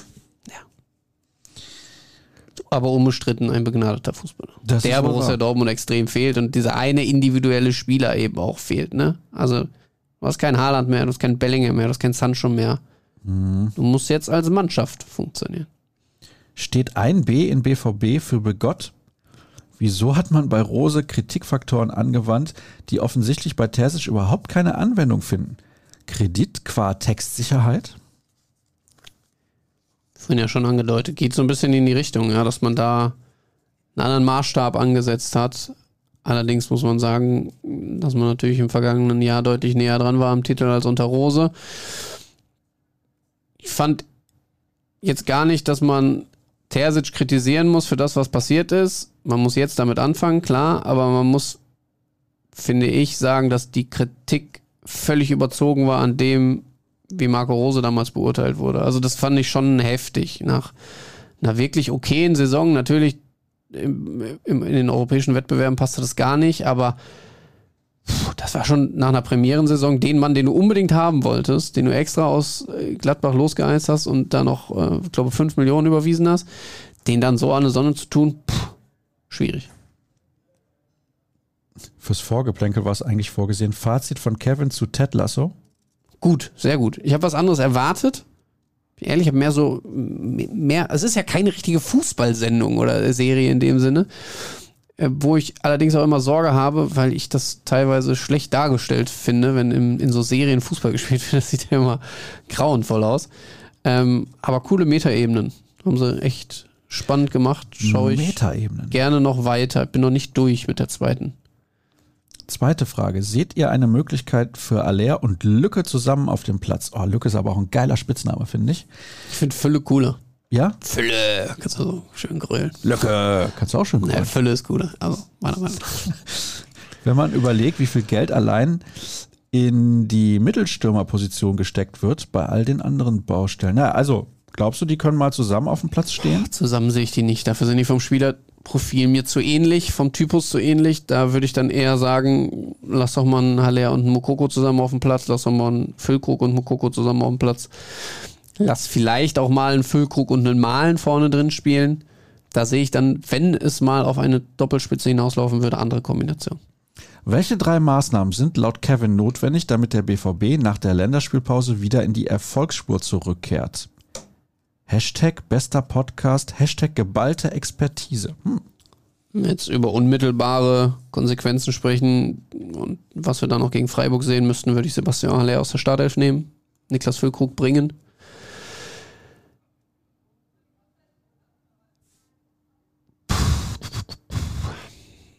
Aber unbestritten ein begnadeter Fußballer. Das der Borussia wahr. Dortmund extrem fehlt und dieser eine individuelle Spieler eben auch fehlt. Ne? Also du hast kein Haaland mehr, du hast kein Bellingham mehr, du hast kein Sancho mehr. Mhm. Du musst jetzt als Mannschaft funktionieren. Steht ein B in BVB für Begott? Wieso hat man bei Rose Kritikfaktoren angewandt, die offensichtlich bei Terzic überhaupt keine Anwendung finden? Kredit qua Textsicherheit? Vorhin ja schon angedeutet, geht so ein bisschen in die Richtung, ja, dass man da einen anderen Maßstab angesetzt hat. Allerdings muss man sagen, dass man natürlich im vergangenen Jahr deutlich näher dran war am Titel als unter Rose. Ich fand jetzt gar nicht, dass man Terzic kritisieren muss für das, was passiert ist. Man muss jetzt damit anfangen, klar, aber man muss, finde ich, sagen, dass die Kritik völlig überzogen war an dem, wie Marco Rose damals beurteilt wurde. Also das fand ich schon heftig. Nach einer wirklich okayen Saison, natürlich im, im, in den europäischen Wettbewerben passte das gar nicht, aber das war schon nach einer Premierensaison den Mann, den du unbedingt haben wolltest, den du extra aus äh, Gladbach losgeeist hast und da noch, äh, ich glaube, 5 Millionen überwiesen hast, den dann so an eine Sonne zu tun, pff, schwierig. Fürs Vorgeplänkel war es eigentlich vorgesehen. Fazit von Kevin zu Ted Lasso? Gut, sehr gut. Ich habe was anderes erwartet. Ehrlich, ich habe mehr so, mehr, es ist ja keine richtige Fußballsendung oder Serie in dem Sinne. Äh, wo ich allerdings auch immer Sorge habe, weil ich das teilweise schlecht dargestellt finde, wenn in, in so Serien Fußball gespielt wird. Das sieht ja immer grauenvoll aus. Ähm, aber coole Metaebenen. Haben sie echt spannend gemacht. Schaue ich Metaebenen. gerne noch weiter. Ich bin noch nicht durch mit der zweiten. Zweite Frage. Seht ihr eine Möglichkeit für Aller und Lücke zusammen auf dem Platz? Oh, Lücke ist aber auch ein geiler Spitzname, finde ich. Ich finde Fülle cooler. Ja? Fülle, kannst du so schön grillen. Lücke. Kannst du auch schon Ja, Fülle ist cooler. Also, meiner Meinung nach. Wenn man überlegt, wie viel Geld allein in die Mittelstürmerposition gesteckt wird bei all den anderen Baustellen. Na, also, glaubst du, die können mal zusammen auf dem Platz stehen? Zusammen sehe ich die nicht. Dafür sind die vom Spielerprofil mir zu ähnlich, vom Typus zu ähnlich. Da würde ich dann eher sagen, lass doch mal einen Haller und einen Mokoko zusammen auf dem Platz, lass doch mal einen Füllkrug und Mokoko zusammen auf dem Platz. Lass vielleicht auch mal einen Füllkrug und einen Malen vorne drin spielen. Da sehe ich dann, wenn es mal auf eine Doppelspitze hinauslaufen würde, andere Kombination. Welche drei Maßnahmen sind laut Kevin notwendig, damit der BVB nach der Länderspielpause wieder in die Erfolgsspur zurückkehrt? Hashtag bester Podcast, Hashtag geballte Expertise. Hm. Jetzt über unmittelbare Konsequenzen sprechen und was wir dann noch gegen Freiburg sehen müssten, würde ich Sebastian Haller aus der Startelf nehmen, Niklas Füllkrug bringen.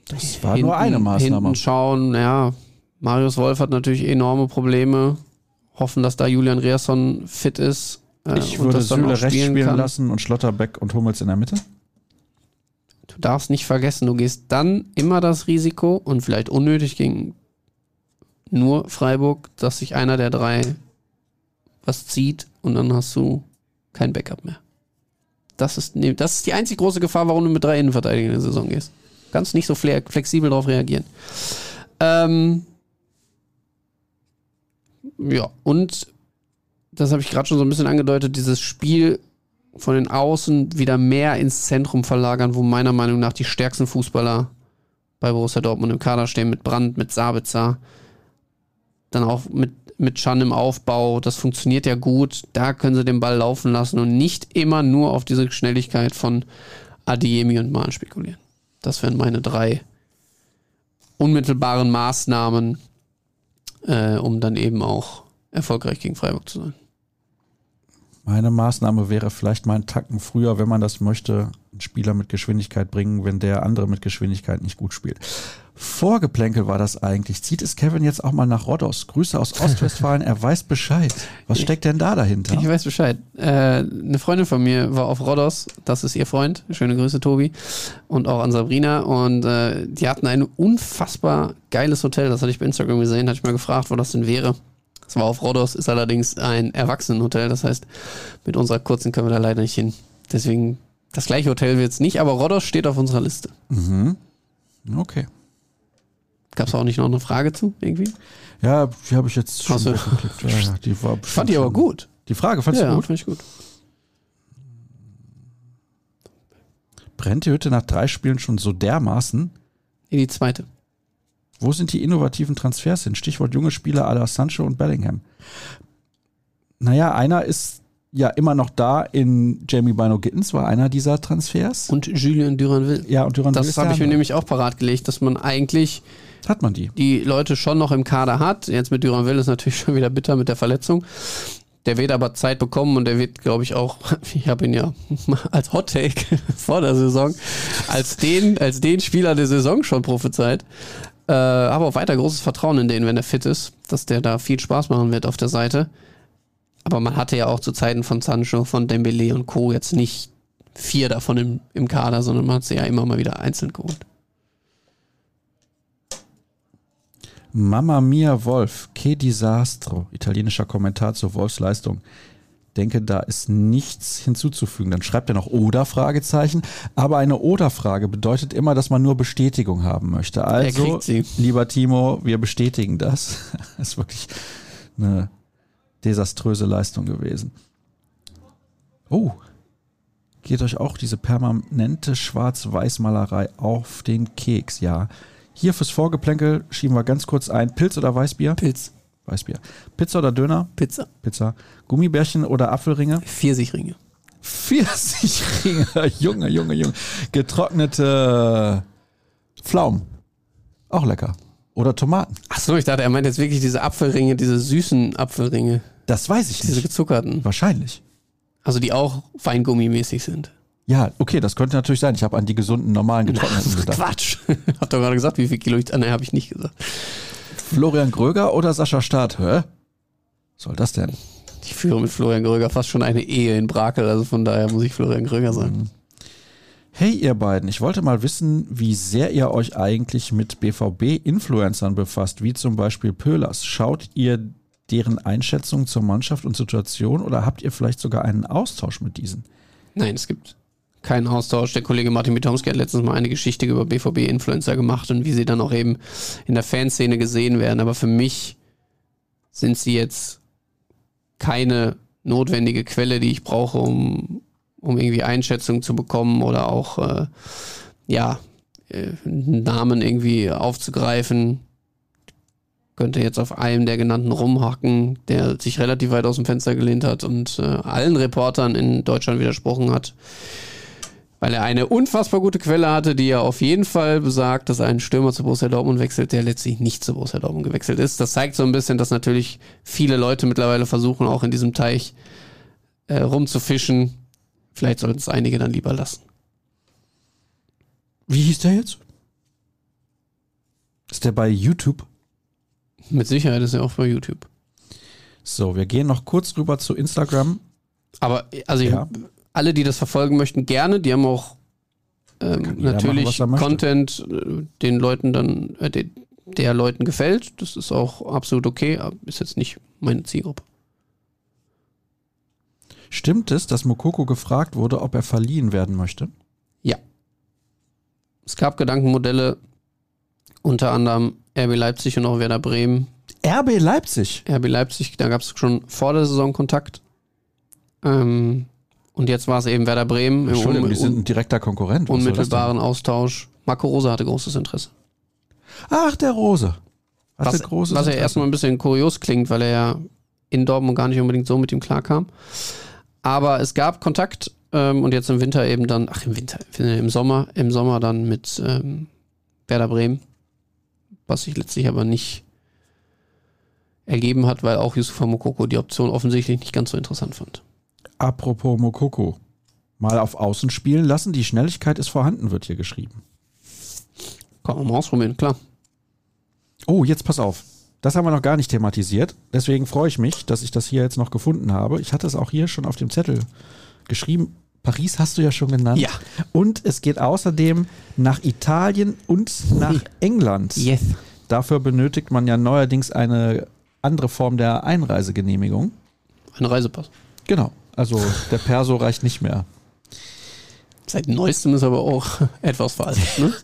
Das war nur eine Maßnahme. Hinten schauen, ja. Marius Wolf hat natürlich enorme Probleme. Hoffen, dass da Julian Reasson fit ist. Äh, Ich würde Süle rechts spielen kann. lassen und Schlotterbeck und Hummels in der Mitte. Du darfst nicht vergessen, du gehst dann immer das Risiko und vielleicht unnötig gegen nur Freiburg, dass sich einer der drei was zieht und dann hast du kein Backup mehr. Das ist, nee, das ist die einzig große Gefahr, warum du mit drei Innenverteidigern in der Saison gehst. Kannst nicht so fle- flexibel darauf reagieren. Ähm, ja, und das habe ich gerade schon so ein bisschen angedeutet, dieses Spiel von den Außen wieder mehr ins Zentrum verlagern, wo meiner Meinung nach die stärksten Fußballer bei Borussia Dortmund im Kader stehen, mit Brandt, mit Sabitzer, dann auch mit, mit Chan im Aufbau, das funktioniert ja gut, da können sie den Ball laufen lassen und nicht immer nur auf diese Schnelligkeit von Adiemi und Mahn spekulieren. Das wären meine drei unmittelbaren Maßnahmen, äh, um dann eben auch erfolgreich gegen Freiburg zu sein. Meine Maßnahme wäre vielleicht mal einen Tacken früher, wenn man das möchte, einen Spieler mit Geschwindigkeit bringen, wenn der andere mit Geschwindigkeit nicht gut spielt. Vorgeplänkel war das eigentlich. Zieht es Kevin jetzt auch mal nach Rhodos? Grüße aus Ostwestfalen, er weiß Bescheid. Was steckt denn da dahinter? Ich weiß Bescheid. Äh, eine Freundin von mir war auf Rhodos, das ist ihr Freund. Schöne Grüße, Tobi. Und auch an Sabrina. Und äh, die hatten ein unfassbar geiles Hotel. Das hatte ich bei Instagram gesehen. Hatte ich mal gefragt, wo das denn wäre. Das war auf Rhodos, ist allerdings ein Erwachsenenhotel. Das heißt, mit unserer kurzen können wir da leider nicht hin. Deswegen, das gleiche Hotel wird es nicht, aber Rhodos steht auf unserer Liste. Mhm. Okay. Gab es auch nicht noch eine Frage zu, irgendwie? Ja, die habe ich jetzt schon. Ja, ja, die war Ich fand die aber gut. Die Frage fandst ja, du gut? fand ich gut. Brennt die Hütte nach drei Spielen schon so dermaßen? In die zweite. Wo sind die innovativen Transfers hin? Stichwort junge Spieler à la Sancho und Bellingham. Naja, einer ist ja immer noch da in Jamie Bino Gittens, war einer dieser Transfers. Und Julien Duranville. ja, und Duran Das habe ich mir nämlich auch parat gelegt, dass man eigentlich Hat man die? die Leute schon noch im Kader hat. Jetzt mit Duranville ist natürlich schon wieder bitter mit der Verletzung. Der wird aber Zeit bekommen und der wird, glaube ich, auch, ich habe ihn ja als Hot Take vor der Saison, als den, als den Spieler der Saison schon prophezeit. Äh, habe auch weiter großes Vertrauen in den, wenn er fit ist, dass der da viel Spaß machen wird auf der Seite. Aber man hatte ja auch zu Zeiten von Sancho, von Dembele und Co. jetzt nicht vier davon im, im Kader, sondern man hat sie ja immer mal wieder einzeln geholt. Mamma Mia Wolf, che disastro, italienischer Kommentar zur Wolfsleistung. Denke, da ist nichts hinzuzufügen. Dann schreibt er noch oder Fragezeichen. Aber eine oder Frage bedeutet immer, dass man nur Bestätigung haben möchte. Also, lieber Timo, wir bestätigen das. Das ist wirklich eine desaströse Leistung gewesen. Oh, geht euch auch diese permanente Schwarz-Weiß-Malerei auf den Keks, ja. Hier fürs Vorgeplänkel schieben wir ganz kurz ein. Pilz oder Weißbier? Pilz. Weißbier. Pizza oder Döner? Pizza. Pizza. Gummibärchen oder Apfelringe? Pfirsichringe. Pfirsichringe. Junge, Junge, Junge. Getrocknete Pflaumen. Auch lecker. Oder Tomaten. Achso, ich dachte, er meint jetzt wirklich diese Apfelringe, diese süßen Apfelringe. Das weiß ich nicht. Diese gezuckerten. Wahrscheinlich. Also die auch Weingummimäßig sind. Ja, okay, das könnte natürlich sein. Ich habe an die gesunden, normalen getrockneten gedacht. Quatsch. Hab doch gerade gesagt, wie viel Kilo ich. Ah, nein, habe ich nicht gesagt. Florian Gröger oder Sascha Staat? Hä? Was soll das denn? Ich führe mit Florian Gröger fast schon eine Ehe in Brakel, also von daher muss ich Florian Gröger sagen. Mhm. Hey ihr beiden, ich wollte mal wissen, wie sehr ihr euch eigentlich mit BVB-Influencern befasst, wie zum Beispiel Pöhlers. Schaut ihr deren Einschätzung zur Mannschaft und Situation oder habt ihr vielleicht sogar einen Austausch mit diesen? Nein, es gibt keinen Austausch. Der Kollege Martin Bitomski hat letztens mal eine Geschichte über BVB-Influencer gemacht und wie sie dann auch eben in der Fanszene gesehen werden. Aber für mich sind sie jetzt keine notwendige Quelle, die ich brauche, um, um irgendwie Einschätzung zu bekommen oder auch äh, ja, äh, Namen irgendwie aufzugreifen. Könnte jetzt auf einem der genannten rumhacken, der sich relativ weit aus dem Fenster gelehnt hat und äh, allen Reportern in Deutschland widersprochen hat weil er eine unfassbar gute Quelle hatte, die ja auf jeden Fall besagt, dass ein Stürmer zu Borussia Dortmund wechselt, der letztlich nicht zu Borussia Dortmund gewechselt ist. Das zeigt so ein bisschen, dass natürlich viele Leute mittlerweile versuchen, auch in diesem Teich äh, rumzufischen. Vielleicht sollten es einige dann lieber lassen. Wie hieß der jetzt? Ist der bei YouTube? Mit Sicherheit ist er auch bei YouTube. So, wir gehen noch kurz rüber zu Instagram. Aber also ja alle, die das verfolgen möchten, gerne. Die haben auch ähm, natürlich machen, Content, äh, den Leuten dann, äh, de, der Leuten gefällt. Das ist auch absolut okay, aber ist jetzt nicht meine Zielgruppe. Stimmt es, dass Mokoko gefragt wurde, ob er verliehen werden möchte? Ja. Es gab Gedankenmodelle, unter anderem RB Leipzig und auch Werder Bremen. RB Leipzig? RB Leipzig, da gab es schon vor der Saison Kontakt. Ähm, und jetzt war es eben Werder Bremen. Entschuldigung, die sind ein direkter Konkurrent. Was unmittelbaren Austausch. Marco Rose hatte großes Interesse. Ach, der Rose. Was, was, was ja Interesse. erstmal ein bisschen kurios klingt, weil er ja in Dortmund gar nicht unbedingt so mit ihm klarkam. Aber es gab Kontakt ähm, und jetzt im Winter eben dann, ach im Winter, im Sommer, im Sommer dann mit ähm, Werder Bremen, was sich letztlich aber nicht ergeben hat, weil auch Yusufa Mokoko die Option offensichtlich nicht ganz so interessant fand. Apropos Mokoko. Mal auf Außen spielen lassen, die Schnelligkeit ist vorhanden, wird hier geschrieben. Kann man mal ausprobieren, klar. Oh, jetzt pass auf. Das haben wir noch gar nicht thematisiert. Deswegen freue ich mich, dass ich das hier jetzt noch gefunden habe. Ich hatte es auch hier schon auf dem Zettel geschrieben. Paris hast du ja schon genannt. Ja. Und es geht außerdem nach Italien und nach England. Yes. Dafür benötigt man ja neuerdings eine andere Form der Einreisegenehmigung. Ein Reisepass. Genau. Also der Perso reicht nicht mehr. Seit neuestem ist aber auch etwas veraltet. Ne?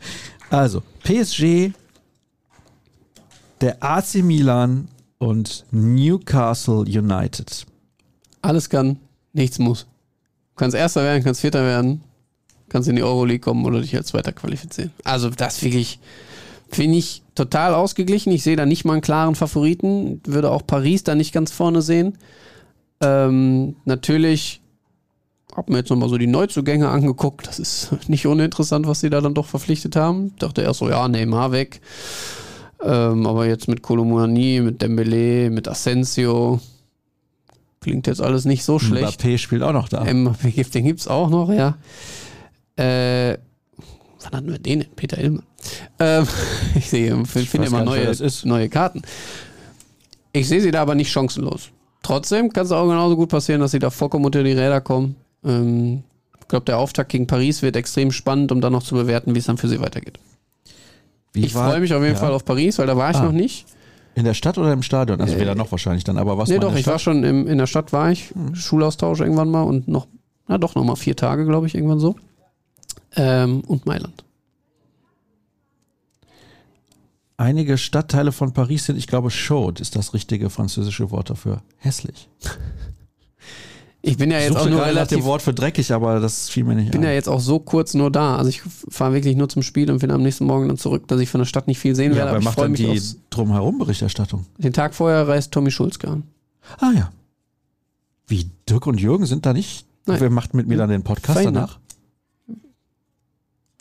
Also PSG, der AC Milan und Newcastle United. Alles kann, nichts muss. Du kannst Erster werden, kannst Vierter werden, kannst in die Euroleague kommen oder dich als Zweiter qualifizieren. Also das wirklich, finde ich total ausgeglichen. Ich sehe da nicht mal einen klaren Favoriten. Würde auch Paris da nicht ganz vorne sehen. Ähm, natürlich habe mir jetzt nochmal so die Neuzugänge angeguckt. Das ist nicht uninteressant, was sie da dann doch verpflichtet haben. Dachte erst so, ja, Neymar weg. Ähm, aber jetzt mit Kolomouani, mit Dembele, mit Asensio klingt jetzt alles nicht so schlecht. Mbappé spielt auch noch da. Mbappé, den gibt es auch noch, ja. Äh, wann hatten wir den? Peter Illmann. Ähm, ich sehe, ich finde immer neue, neue Karten. Ich sehe sie da aber nicht chancenlos. Trotzdem kann es auch genauso gut passieren, dass sie da vollkommen unter die Räder kommen. Ähm, ich glaube, der Auftakt gegen Paris wird extrem spannend, um dann noch zu bewerten, wie es dann für sie weitergeht. Wie ich freue mich auf jeden ja. Fall auf Paris, weil da war ich ah. noch nicht. In der Stadt oder im Stadion? Also weder noch wahrscheinlich dann, aber was Nee, doch, ich war schon im, in der Stadt, war ich. Schulaustausch irgendwann mal und noch, na doch, noch mal vier Tage, glaube ich, irgendwann so. Ähm, und Mailand. Einige Stadtteile von Paris sind, ich glaube, chaude ist das richtige französische Wort dafür. Hässlich. Ich bin ja Ich jetzt auch nur nach relativ, dem Wort für dreckig, aber das fiel mir nicht bin ein. ja jetzt auch so kurz nur da. Also ich fahre wirklich nur zum Spiel und bin am nächsten Morgen dann zurück, dass ich von der Stadt nicht viel sehen ja, werde. wer Aber ich macht freue dann mich die drumherum Berichterstattung? den Tag vorher reist Tommy Schulzke an. Ah ja. Wie, Dirk und Jürgen sind da nicht? Nein. Wer macht mit mir dann den Podcast Verhindert. danach?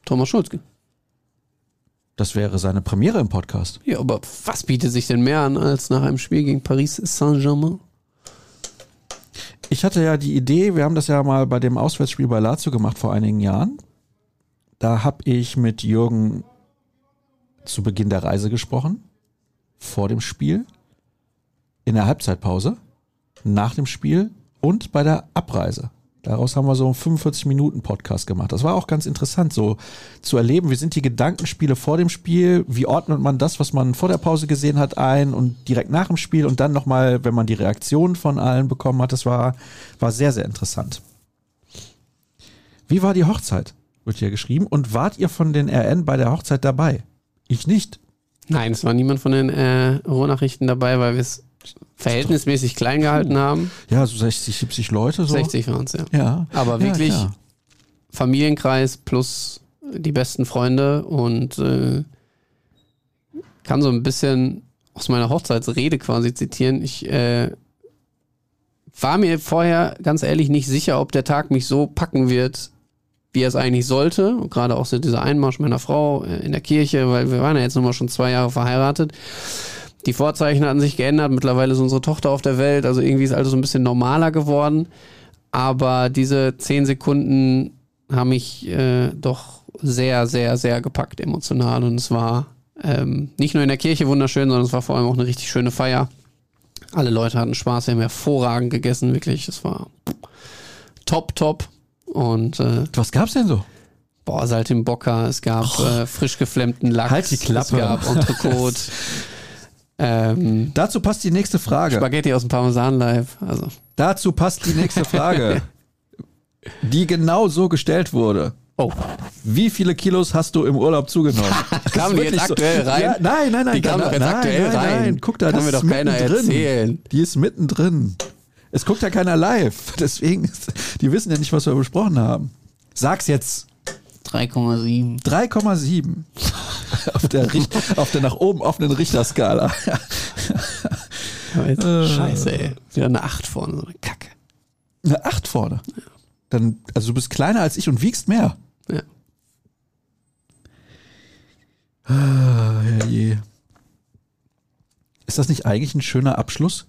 Thomas Schulzke. Das wäre seine Premiere im Podcast. Ja, aber was bietet sich denn mehr an als nach einem Spiel gegen Paris Saint-Germain? Ich hatte ja die Idee, wir haben das ja mal bei dem Auswärtsspiel bei Lazio gemacht vor einigen Jahren. Da habe ich mit Jürgen zu Beginn der Reise gesprochen, vor dem Spiel, in der Halbzeitpause, nach dem Spiel und bei der Abreise. Daraus haben wir so einen 45 Minuten Podcast gemacht. Das war auch ganz interessant, so zu erleben, wie sind die Gedankenspiele vor dem Spiel, wie ordnet man das, was man vor der Pause gesehen hat, ein und direkt nach dem Spiel und dann nochmal, wenn man die Reaktion von allen bekommen hat. Das war, war sehr, sehr interessant. Wie war die Hochzeit? Wird hier geschrieben. Und wart ihr von den RN bei der Hochzeit dabei? Ich nicht. Nein, es war niemand von den äh, Ruhrnachrichten dabei, weil wir es verhältnismäßig klein gehalten haben. Ja, so 60, 70 Leute so. 60 waren es, ja. Ja. Aber Ja, wirklich klar. Familienkreis plus die besten Freunde und äh, kann so ein bisschen aus meiner Hochzeitsrede quasi zitieren. Ich äh, war mir vorher ganz ehrlich nicht sicher, ob der Tag mich so packen wird, wie er es eigentlich sollte. Und gerade auch so dieser Einmarsch meiner Frau äh, in der Kirche, weil wir waren ja jetzt nochmal schon zwei Jahre verheiratet. Die Vorzeichen hatten sich geändert. Mittlerweile ist unsere Tochter auf der Welt. Also irgendwie ist alles so ein bisschen normaler geworden. Aber diese zehn Sekunden haben mich äh, doch sehr, sehr, sehr gepackt emotional. Und es war ähm, nicht nur in der Kirche wunderschön, sondern es war vor allem auch eine richtig schöne Feier. Alle Leute hatten Spaß, wir haben hervorragend gegessen, wirklich. Es war top, top. Und äh, Was gab's denn so? boah, Saltimbocca, es gab äh, frisch geflammten Lachs, Halt die Klappe. es gab Entrecote, ähm, Dazu passt die nächste Frage. Spaghetti aus dem Parmesan-Live. Also, Dazu passt die nächste Frage, die genau so gestellt wurde. oh, Wie viele Kilos hast du im Urlaub zugenommen? Kamen die jetzt aktuell rein? Ja, nein, nein, nein. Die kamen nein, doch jetzt nein, aktuell nein, rein. Nein, guck da, Kann das mir doch ist keiner mittendrin. erzählen. Die ist mittendrin. Es guckt ja keiner live. Deswegen, ist- die wissen ja nicht, was wir besprochen haben. Sag's jetzt. 3,7. 3,7 auf der, Richt- auf der nach oben offenen Richterskala. Scheiße, ey. Wieder eine 8 vorne, so eine Kacke. Eine 8 vorne. Dann, also du bist kleiner als ich und wiegst mehr. Ja. Ah, herrje. Ist das nicht eigentlich ein schöner Abschluss?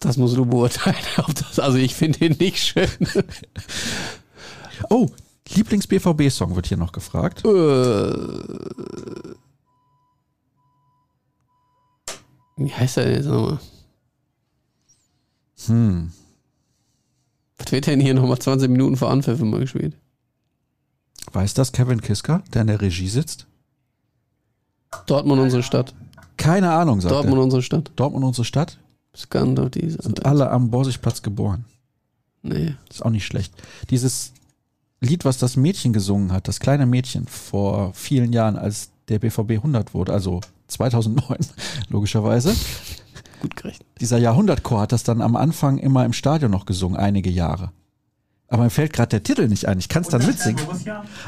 Das musst du beurteilen. Also ich finde ihn nicht schön. Oh, Lieblings-BVB-Song wird hier noch gefragt. Äh. Wie heißt der denn jetzt nochmal? Hm. Was wird denn hier nochmal 20 Minuten vor Anpfiff immer gespielt? Weiß das Kevin Kiska, der in der Regie sitzt? Dortmund unsere Stadt. Keine Ahnung, sagt Dortmund er. unsere Stadt. Dortmund unsere Stadt. Skand auf diese. Sind alle am Borsigplatz geboren. Nee. Ist auch nicht schlecht. Dieses Lied, was das Mädchen gesungen hat, das kleine Mädchen vor vielen Jahren, als der BVB 100 wurde, also 2009 logischerweise. Gut gerechnet. Dieser Jahrhundertchor hat das dann am Anfang immer im Stadion noch gesungen, einige Jahre. Aber mir fällt gerade der Titel nicht ein. Ich kann es dann mitsingen.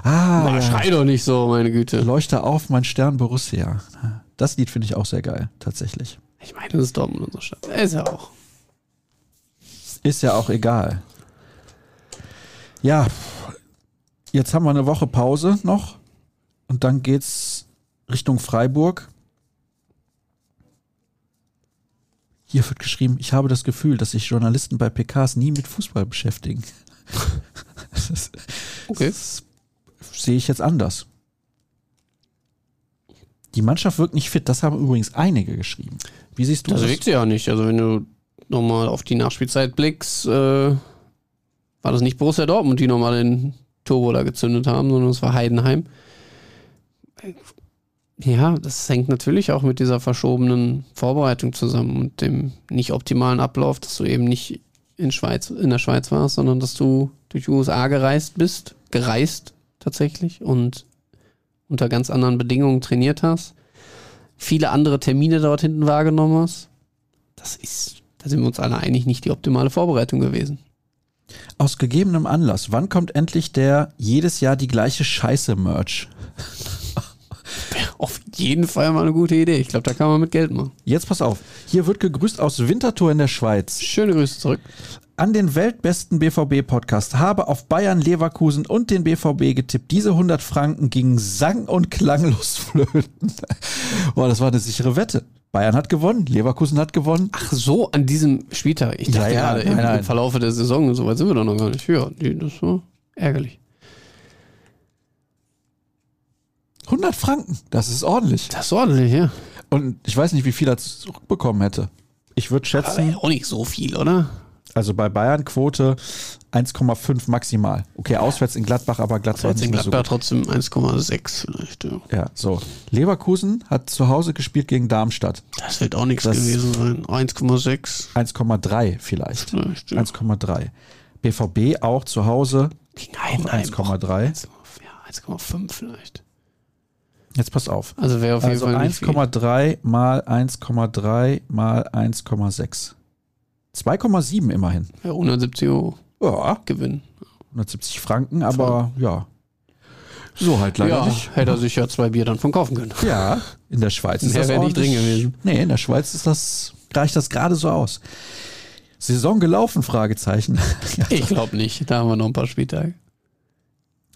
Ah, ja. schrei doch nicht so, meine Güte. Leuchte auf, mein Stern Borussia. Das Lied finde ich auch sehr geil, tatsächlich. Ich meine, das ist Dortmund unsere Stadt. Ist ja auch. Ist ja auch egal. Ja, jetzt haben wir eine Woche Pause noch und dann geht's Richtung Freiburg. Hier wird geschrieben, ich habe das Gefühl, dass sich Journalisten bei PKs nie mit Fußball beschäftigen. Das Okay. das sehe ich jetzt anders. Die Mannschaft wirkt nicht fit, das haben übrigens einige geschrieben. Wie siehst du Das das? wirkt sie ja nicht. Also wenn du nochmal auf die Nachspielzeit blickst, äh, war das nicht Borussia Dortmund, die nochmal den Turbo da gezündet haben, sondern es war Heidenheim. Ja, das hängt natürlich auch mit dieser verschobenen Vorbereitung zusammen und dem nicht optimalen Ablauf, dass du eben nicht in, Schweiz, in der Schweiz warst, sondern dass du durch die USA gereist bist, gereist tatsächlich und unter ganz anderen Bedingungen trainiert hast, viele andere Termine dort hinten wahrgenommen hast. Das ist, da sind wir uns alle einig, nicht die optimale Vorbereitung gewesen. Aus gegebenem Anlass, wann kommt endlich der jedes Jahr die gleiche Scheiße-Merch? Auf jeden Fall mal eine gute Idee. Ich glaube, da kann man mit Geld machen. Jetzt pass auf. Hier wird gegrüßt aus Winterthur in der Schweiz. Schöne Grüße zurück. An den weltbesten BVB-Podcast habe auf Bayern, Leverkusen und den BVB getippt. Diese 100 Franken gingen sang- und klanglos flöten. Boah, das war eine sichere Wette. Bayern hat gewonnen, Leverkusen hat gewonnen. Ach so, an diesem Spieltag. Ich dachte Ja, ja, gerade nein, im, nein. Verlaufe der Saison, so weit sind wir doch noch gar nicht. Ja, das war ärgerlich. 100 Franken, das ist ordentlich. Das ist ordentlich, ja. Und ich weiß nicht, wie viel er zurückbekommen hätte. Ich würde Aber schätzen, auch nicht so viel, oder? Also bei Bayern Quote 1,5 maximal. Okay, auswärts in Gladbach, aber Gladbach nicht in so Gladbach gut. trotzdem 1,6 vielleicht. Ja. Ja, so. Leverkusen hat zu Hause gespielt gegen Darmstadt. Das wird auch nichts Das- gewesen sein. 1,6 1,3 vielleicht. vielleicht. Ja. 1,3. BVB auch zu Hause Gegen Heidenheim 1,3. auch. Ja, 1,5 vielleicht. Jetzt pass auf. Also wäre auf jeden Also Fall nicht viel. 1,3 mal 1,3 mal 1,6. 2,7 immerhin. Ja, 170 Euro Ja, Gewinn. 170 Franken, aber ja. So halt leider ja, nicht. hätte er sich ja zwei Bier dann von kaufen können. Ja, in der Schweiz ist Mehr das wäre nicht drin gewesen. Nee, in der Schweiz ist das, reicht das gerade so aus. Saison gelaufen, Fragezeichen. Ich glaube nicht. Da haben wir noch ein paar Spieltage.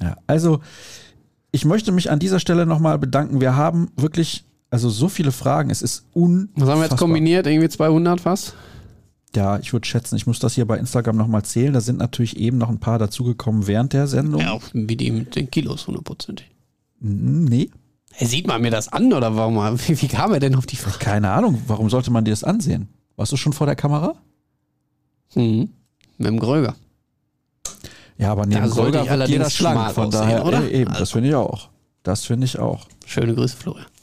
Ja, also ich möchte mich an dieser Stelle nochmal bedanken. Wir haben wirklich, also so viele Fragen. Es ist unfassbar. Was haben wir jetzt kombiniert? Irgendwie 200 fast? Ja, ich würde schätzen, ich muss das hier bei Instagram nochmal zählen. Da sind natürlich eben noch ein paar dazugekommen während der Sendung. Ja, auch wie die mit den Kilos, hundertprozentig. Mm, Nee, Hey, sieht man mir das an oder warum? Wie, wie kam er denn auf die Frage? keine Ahnung. Warum sollte man dir das ansehen? Warst du schon vor der Kamera? Mhm. Mit dem Gröger. Ja, aber neben Da ich wird jeder allerdings schlank. Von aussehen, daher, oder? Äh, eben, das Also. finde ich auch. Das finde ich auch. Schöne Grüße, Florian.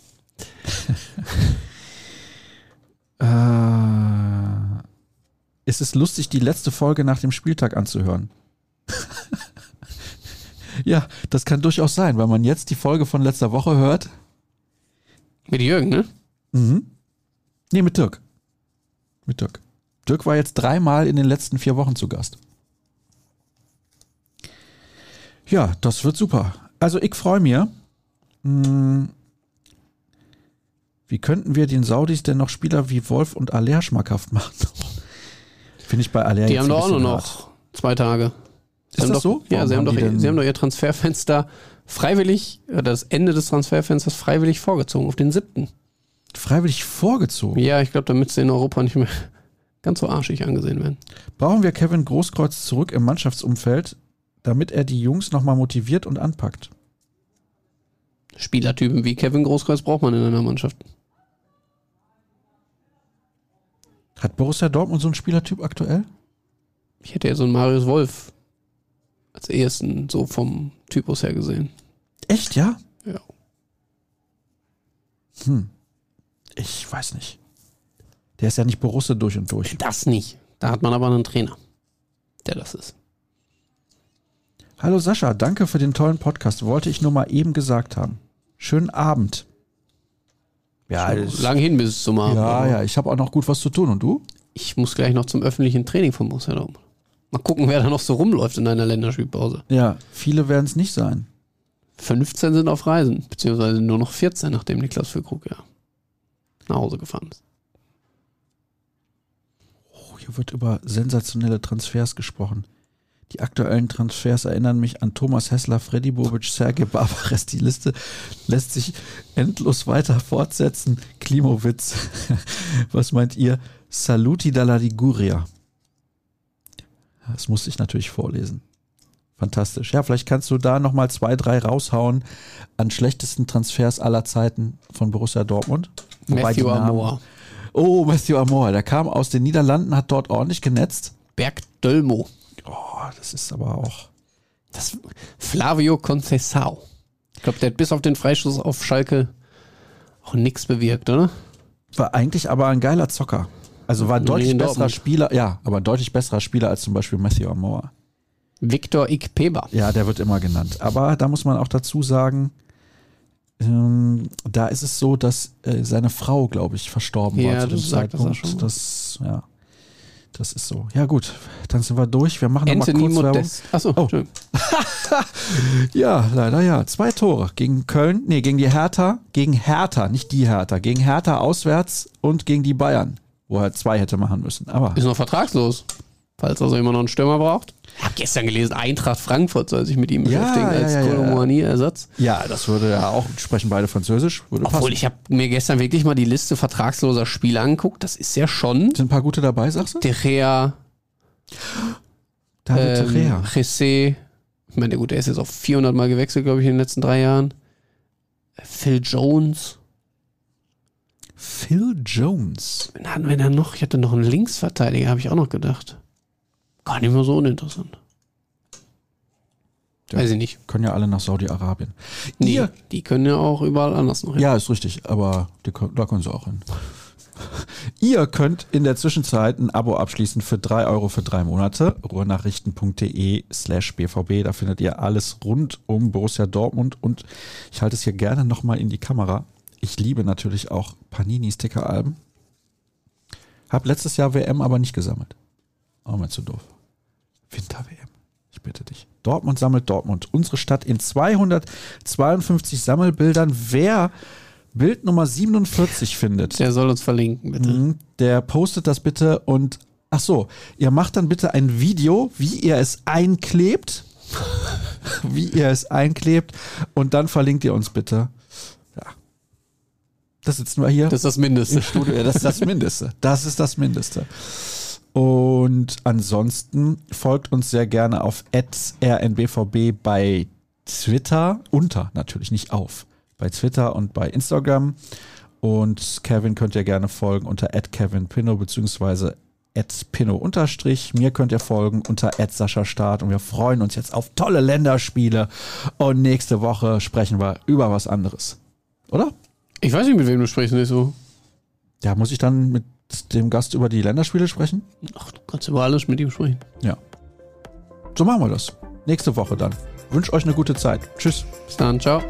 Äh, es ist lustig, die letzte Folge nach dem Spieltag anzuhören. ja, das kann durchaus sein, weil man jetzt die Folge von letzter Woche hört. Mit Jürgen, ne? Mhm. Nee, mit Dirk. Mit Dirk. Dirk war jetzt dreimal in den letzten vier Wochen zu Gast. Ja, das wird super. Also ich freue mich. Hm, Wie könnten wir den Saudis denn noch Spieler wie Wolf und Aller schmackhaft machen? Finde ich bei Aller Die haben doch auch nur noch hart. zwei Tage. Sie Ist haben das doch, so? Ja, Warum sie haben, haben doch, denn- sie haben doch ihr Transferfenster freiwillig, oder das Ende des Transferfensters freiwillig vorgezogen, auf den siebten. Freiwillig vorgezogen. Ja, ich glaube, damit sie in Europa nicht mehr ganz so arschig angesehen werden. Brauchen wir Kevin Großkreuz zurück im Mannschaftsumfeld, damit er die Jungs nochmal motiviert und anpackt? Spielertypen wie Kevin Großkreuz braucht man in einer Mannschaft. Hat Borussia Dortmund so einen Spielertyp aktuell? Ich hätte ja so einen Marius Wolf als ehesten so vom Typus her gesehen. Echt, ja? Ja. Hm. Ich weiß nicht. Der ist ja nicht Borussia durch und durch. Das nicht. Da hat man aber einen Trainer, der das ist. Hallo Sascha, danke für den tollen Podcast. Wollte ich nur mal eben gesagt haben. Schönen Abend. Ja, lang hin bis zum Abend. ja, aber ja, ich habe auch noch gut was zu tun. Und du? Ich muss gleich noch zum öffentlichen Training von Borussia Dortmund. Mal gucken, wer da noch so rumläuft in einer Länderspielpause. Ja, viele werden es nicht sein. 15 sind auf Reisen, beziehungsweise nur noch 14, nachdem Niklas Füllkrug ja nach Hause gefahren ist. Oh, hier wird über sensationelle Transfers gesprochen. Die aktuellen Transfers erinnern mich an Thomas Hessler, Freddy Bobic, Sergej Barbares. Die Liste lässt sich endlos weiter fortsetzen. Klimowitz. Was meint ihr? Saluti dalla Liguria. Das musste ich natürlich vorlesen. Fantastisch. Ja, vielleicht kannst du da nochmal zwei, drei raushauen an schlechtesten Transfers aller Zeiten von Borussia Dortmund. Wobei Matthew Amor, Oh, Matthew Amor. Der kam aus den Niederlanden, hat dort ordentlich genetzt. Berg Dölmo, Oh, das ist aber auch. das Flavio Conceição. Ich glaube, der hat bis auf den Freischuss auf Schalke Auch nichts bewirkt, oder? War eigentlich aber ein geiler Zocker. Also war deutlich in besserer Dortmund. Spieler, ja, aber deutlich besserer Spieler als zum Beispiel Matthew Amor. Victor Ikpeba. Ja, der wird immer genannt. Aber da muss man auch dazu sagen, ähm, da ist es so, dass äh, seine Frau, glaube ich, verstorben Ja, war zu dem Zeitpunkt. schon. Das, ja, das ist so. Ja gut, dann sind wir durch. Wir machen nochmal Anthony kurz Werbung. Modest. Achso, Oh. Ja, leider ja. Zwei Tore gegen Köln, nee, gegen die Hertha, gegen Hertha, nicht die Hertha, gegen Hertha auswärts und gegen die Bayern, wo er zwei hätte machen müssen. Aber Ist noch vertragslos. Falls also immer noch einen Stürmer braucht. Ich habe gestern gelesen, Eintracht Frankfurt soll sich mit ihm Ja, beschäftigen ja, als ja, ja. Kolomoani-Ersatz. ja, das würde ja auch, sprechen beide Französisch, Obwohl, passen. ich habe mir gestern wirklich mal die Liste vertragsloser Spieler angeguckt. Das ist ja schon Sind ein paar gute dabei, sagst du? De Gea, David ähm, Rea. Jesse. Ich meine, gut, der ist jetzt auch 400 Mal gewechselt, glaube ich, in den letzten drei Jahren. Phil Jones. Phil Jones. Wen hatten wir da noch? Ich hatte noch einen Linksverteidiger, habe ich auch noch gedacht. Gar nicht mehr so uninteressant. Ja. Weiß ich nicht. Können ja alle nach Saudi-Arabien. Nee, Ihr, die können ja auch überall anders noch hin. ja, ist richtig, aber die, da können sie auch hin. Ihr könnt in der Zwischenzeit ein Abo abschließen für 3 Euro für drei Monate. ruhrnachrichten.de slash bvb. Da findet ihr alles rund um Borussia Dortmund und ich halte es hier gerne nochmal in die Kamera. Ich liebe natürlich auch Panini-Sticker-Alben. Hab letztes Jahr WM aber nicht gesammelt. Auch mal zu doof. Winter-WM. Ich bitte dich. Dortmund sammelt Dortmund. Unsere Stadt in 252 Sammelbildern. Wer Bild Nummer 47 findet, Der soll uns verlinken, bitte. Mhm, Der postet das bitte und ach so, ihr macht dann bitte ein Video, wie ihr es einklebt, wie ihr es einklebt und dann verlinkt ihr uns bitte. Ja. Das sitzen wir hier Das ist das Mindeste. im Studio. Das ist das Mindeste. Das ist das Mindeste. Und ansonsten folgt uns sehr gerne auf rnbvb bei Twitter, unter natürlich, nicht auf, bei Twitter und bei Instagram. Und Kevin könnt ihr gerne folgen unter @kevinpinno beziehungsweise @pinno unterstrich. Mir könnt ihr folgen unter Sascha Start und wir freuen uns jetzt auf tolle Länderspiele. Und nächste Woche sprechen wir über was anderes. Oder? Ich weiß nicht, mit wem du sprichst, nicht so. Ja, muss ich dann mit dem Gast über die Länderspiele sprechen? Ach, du kannst über alles mit ihm sprechen. Ja. So machen wir das. Nächste Woche dann. Wünsche euch eine gute Zeit. Tschüss. Bis dann, ciao.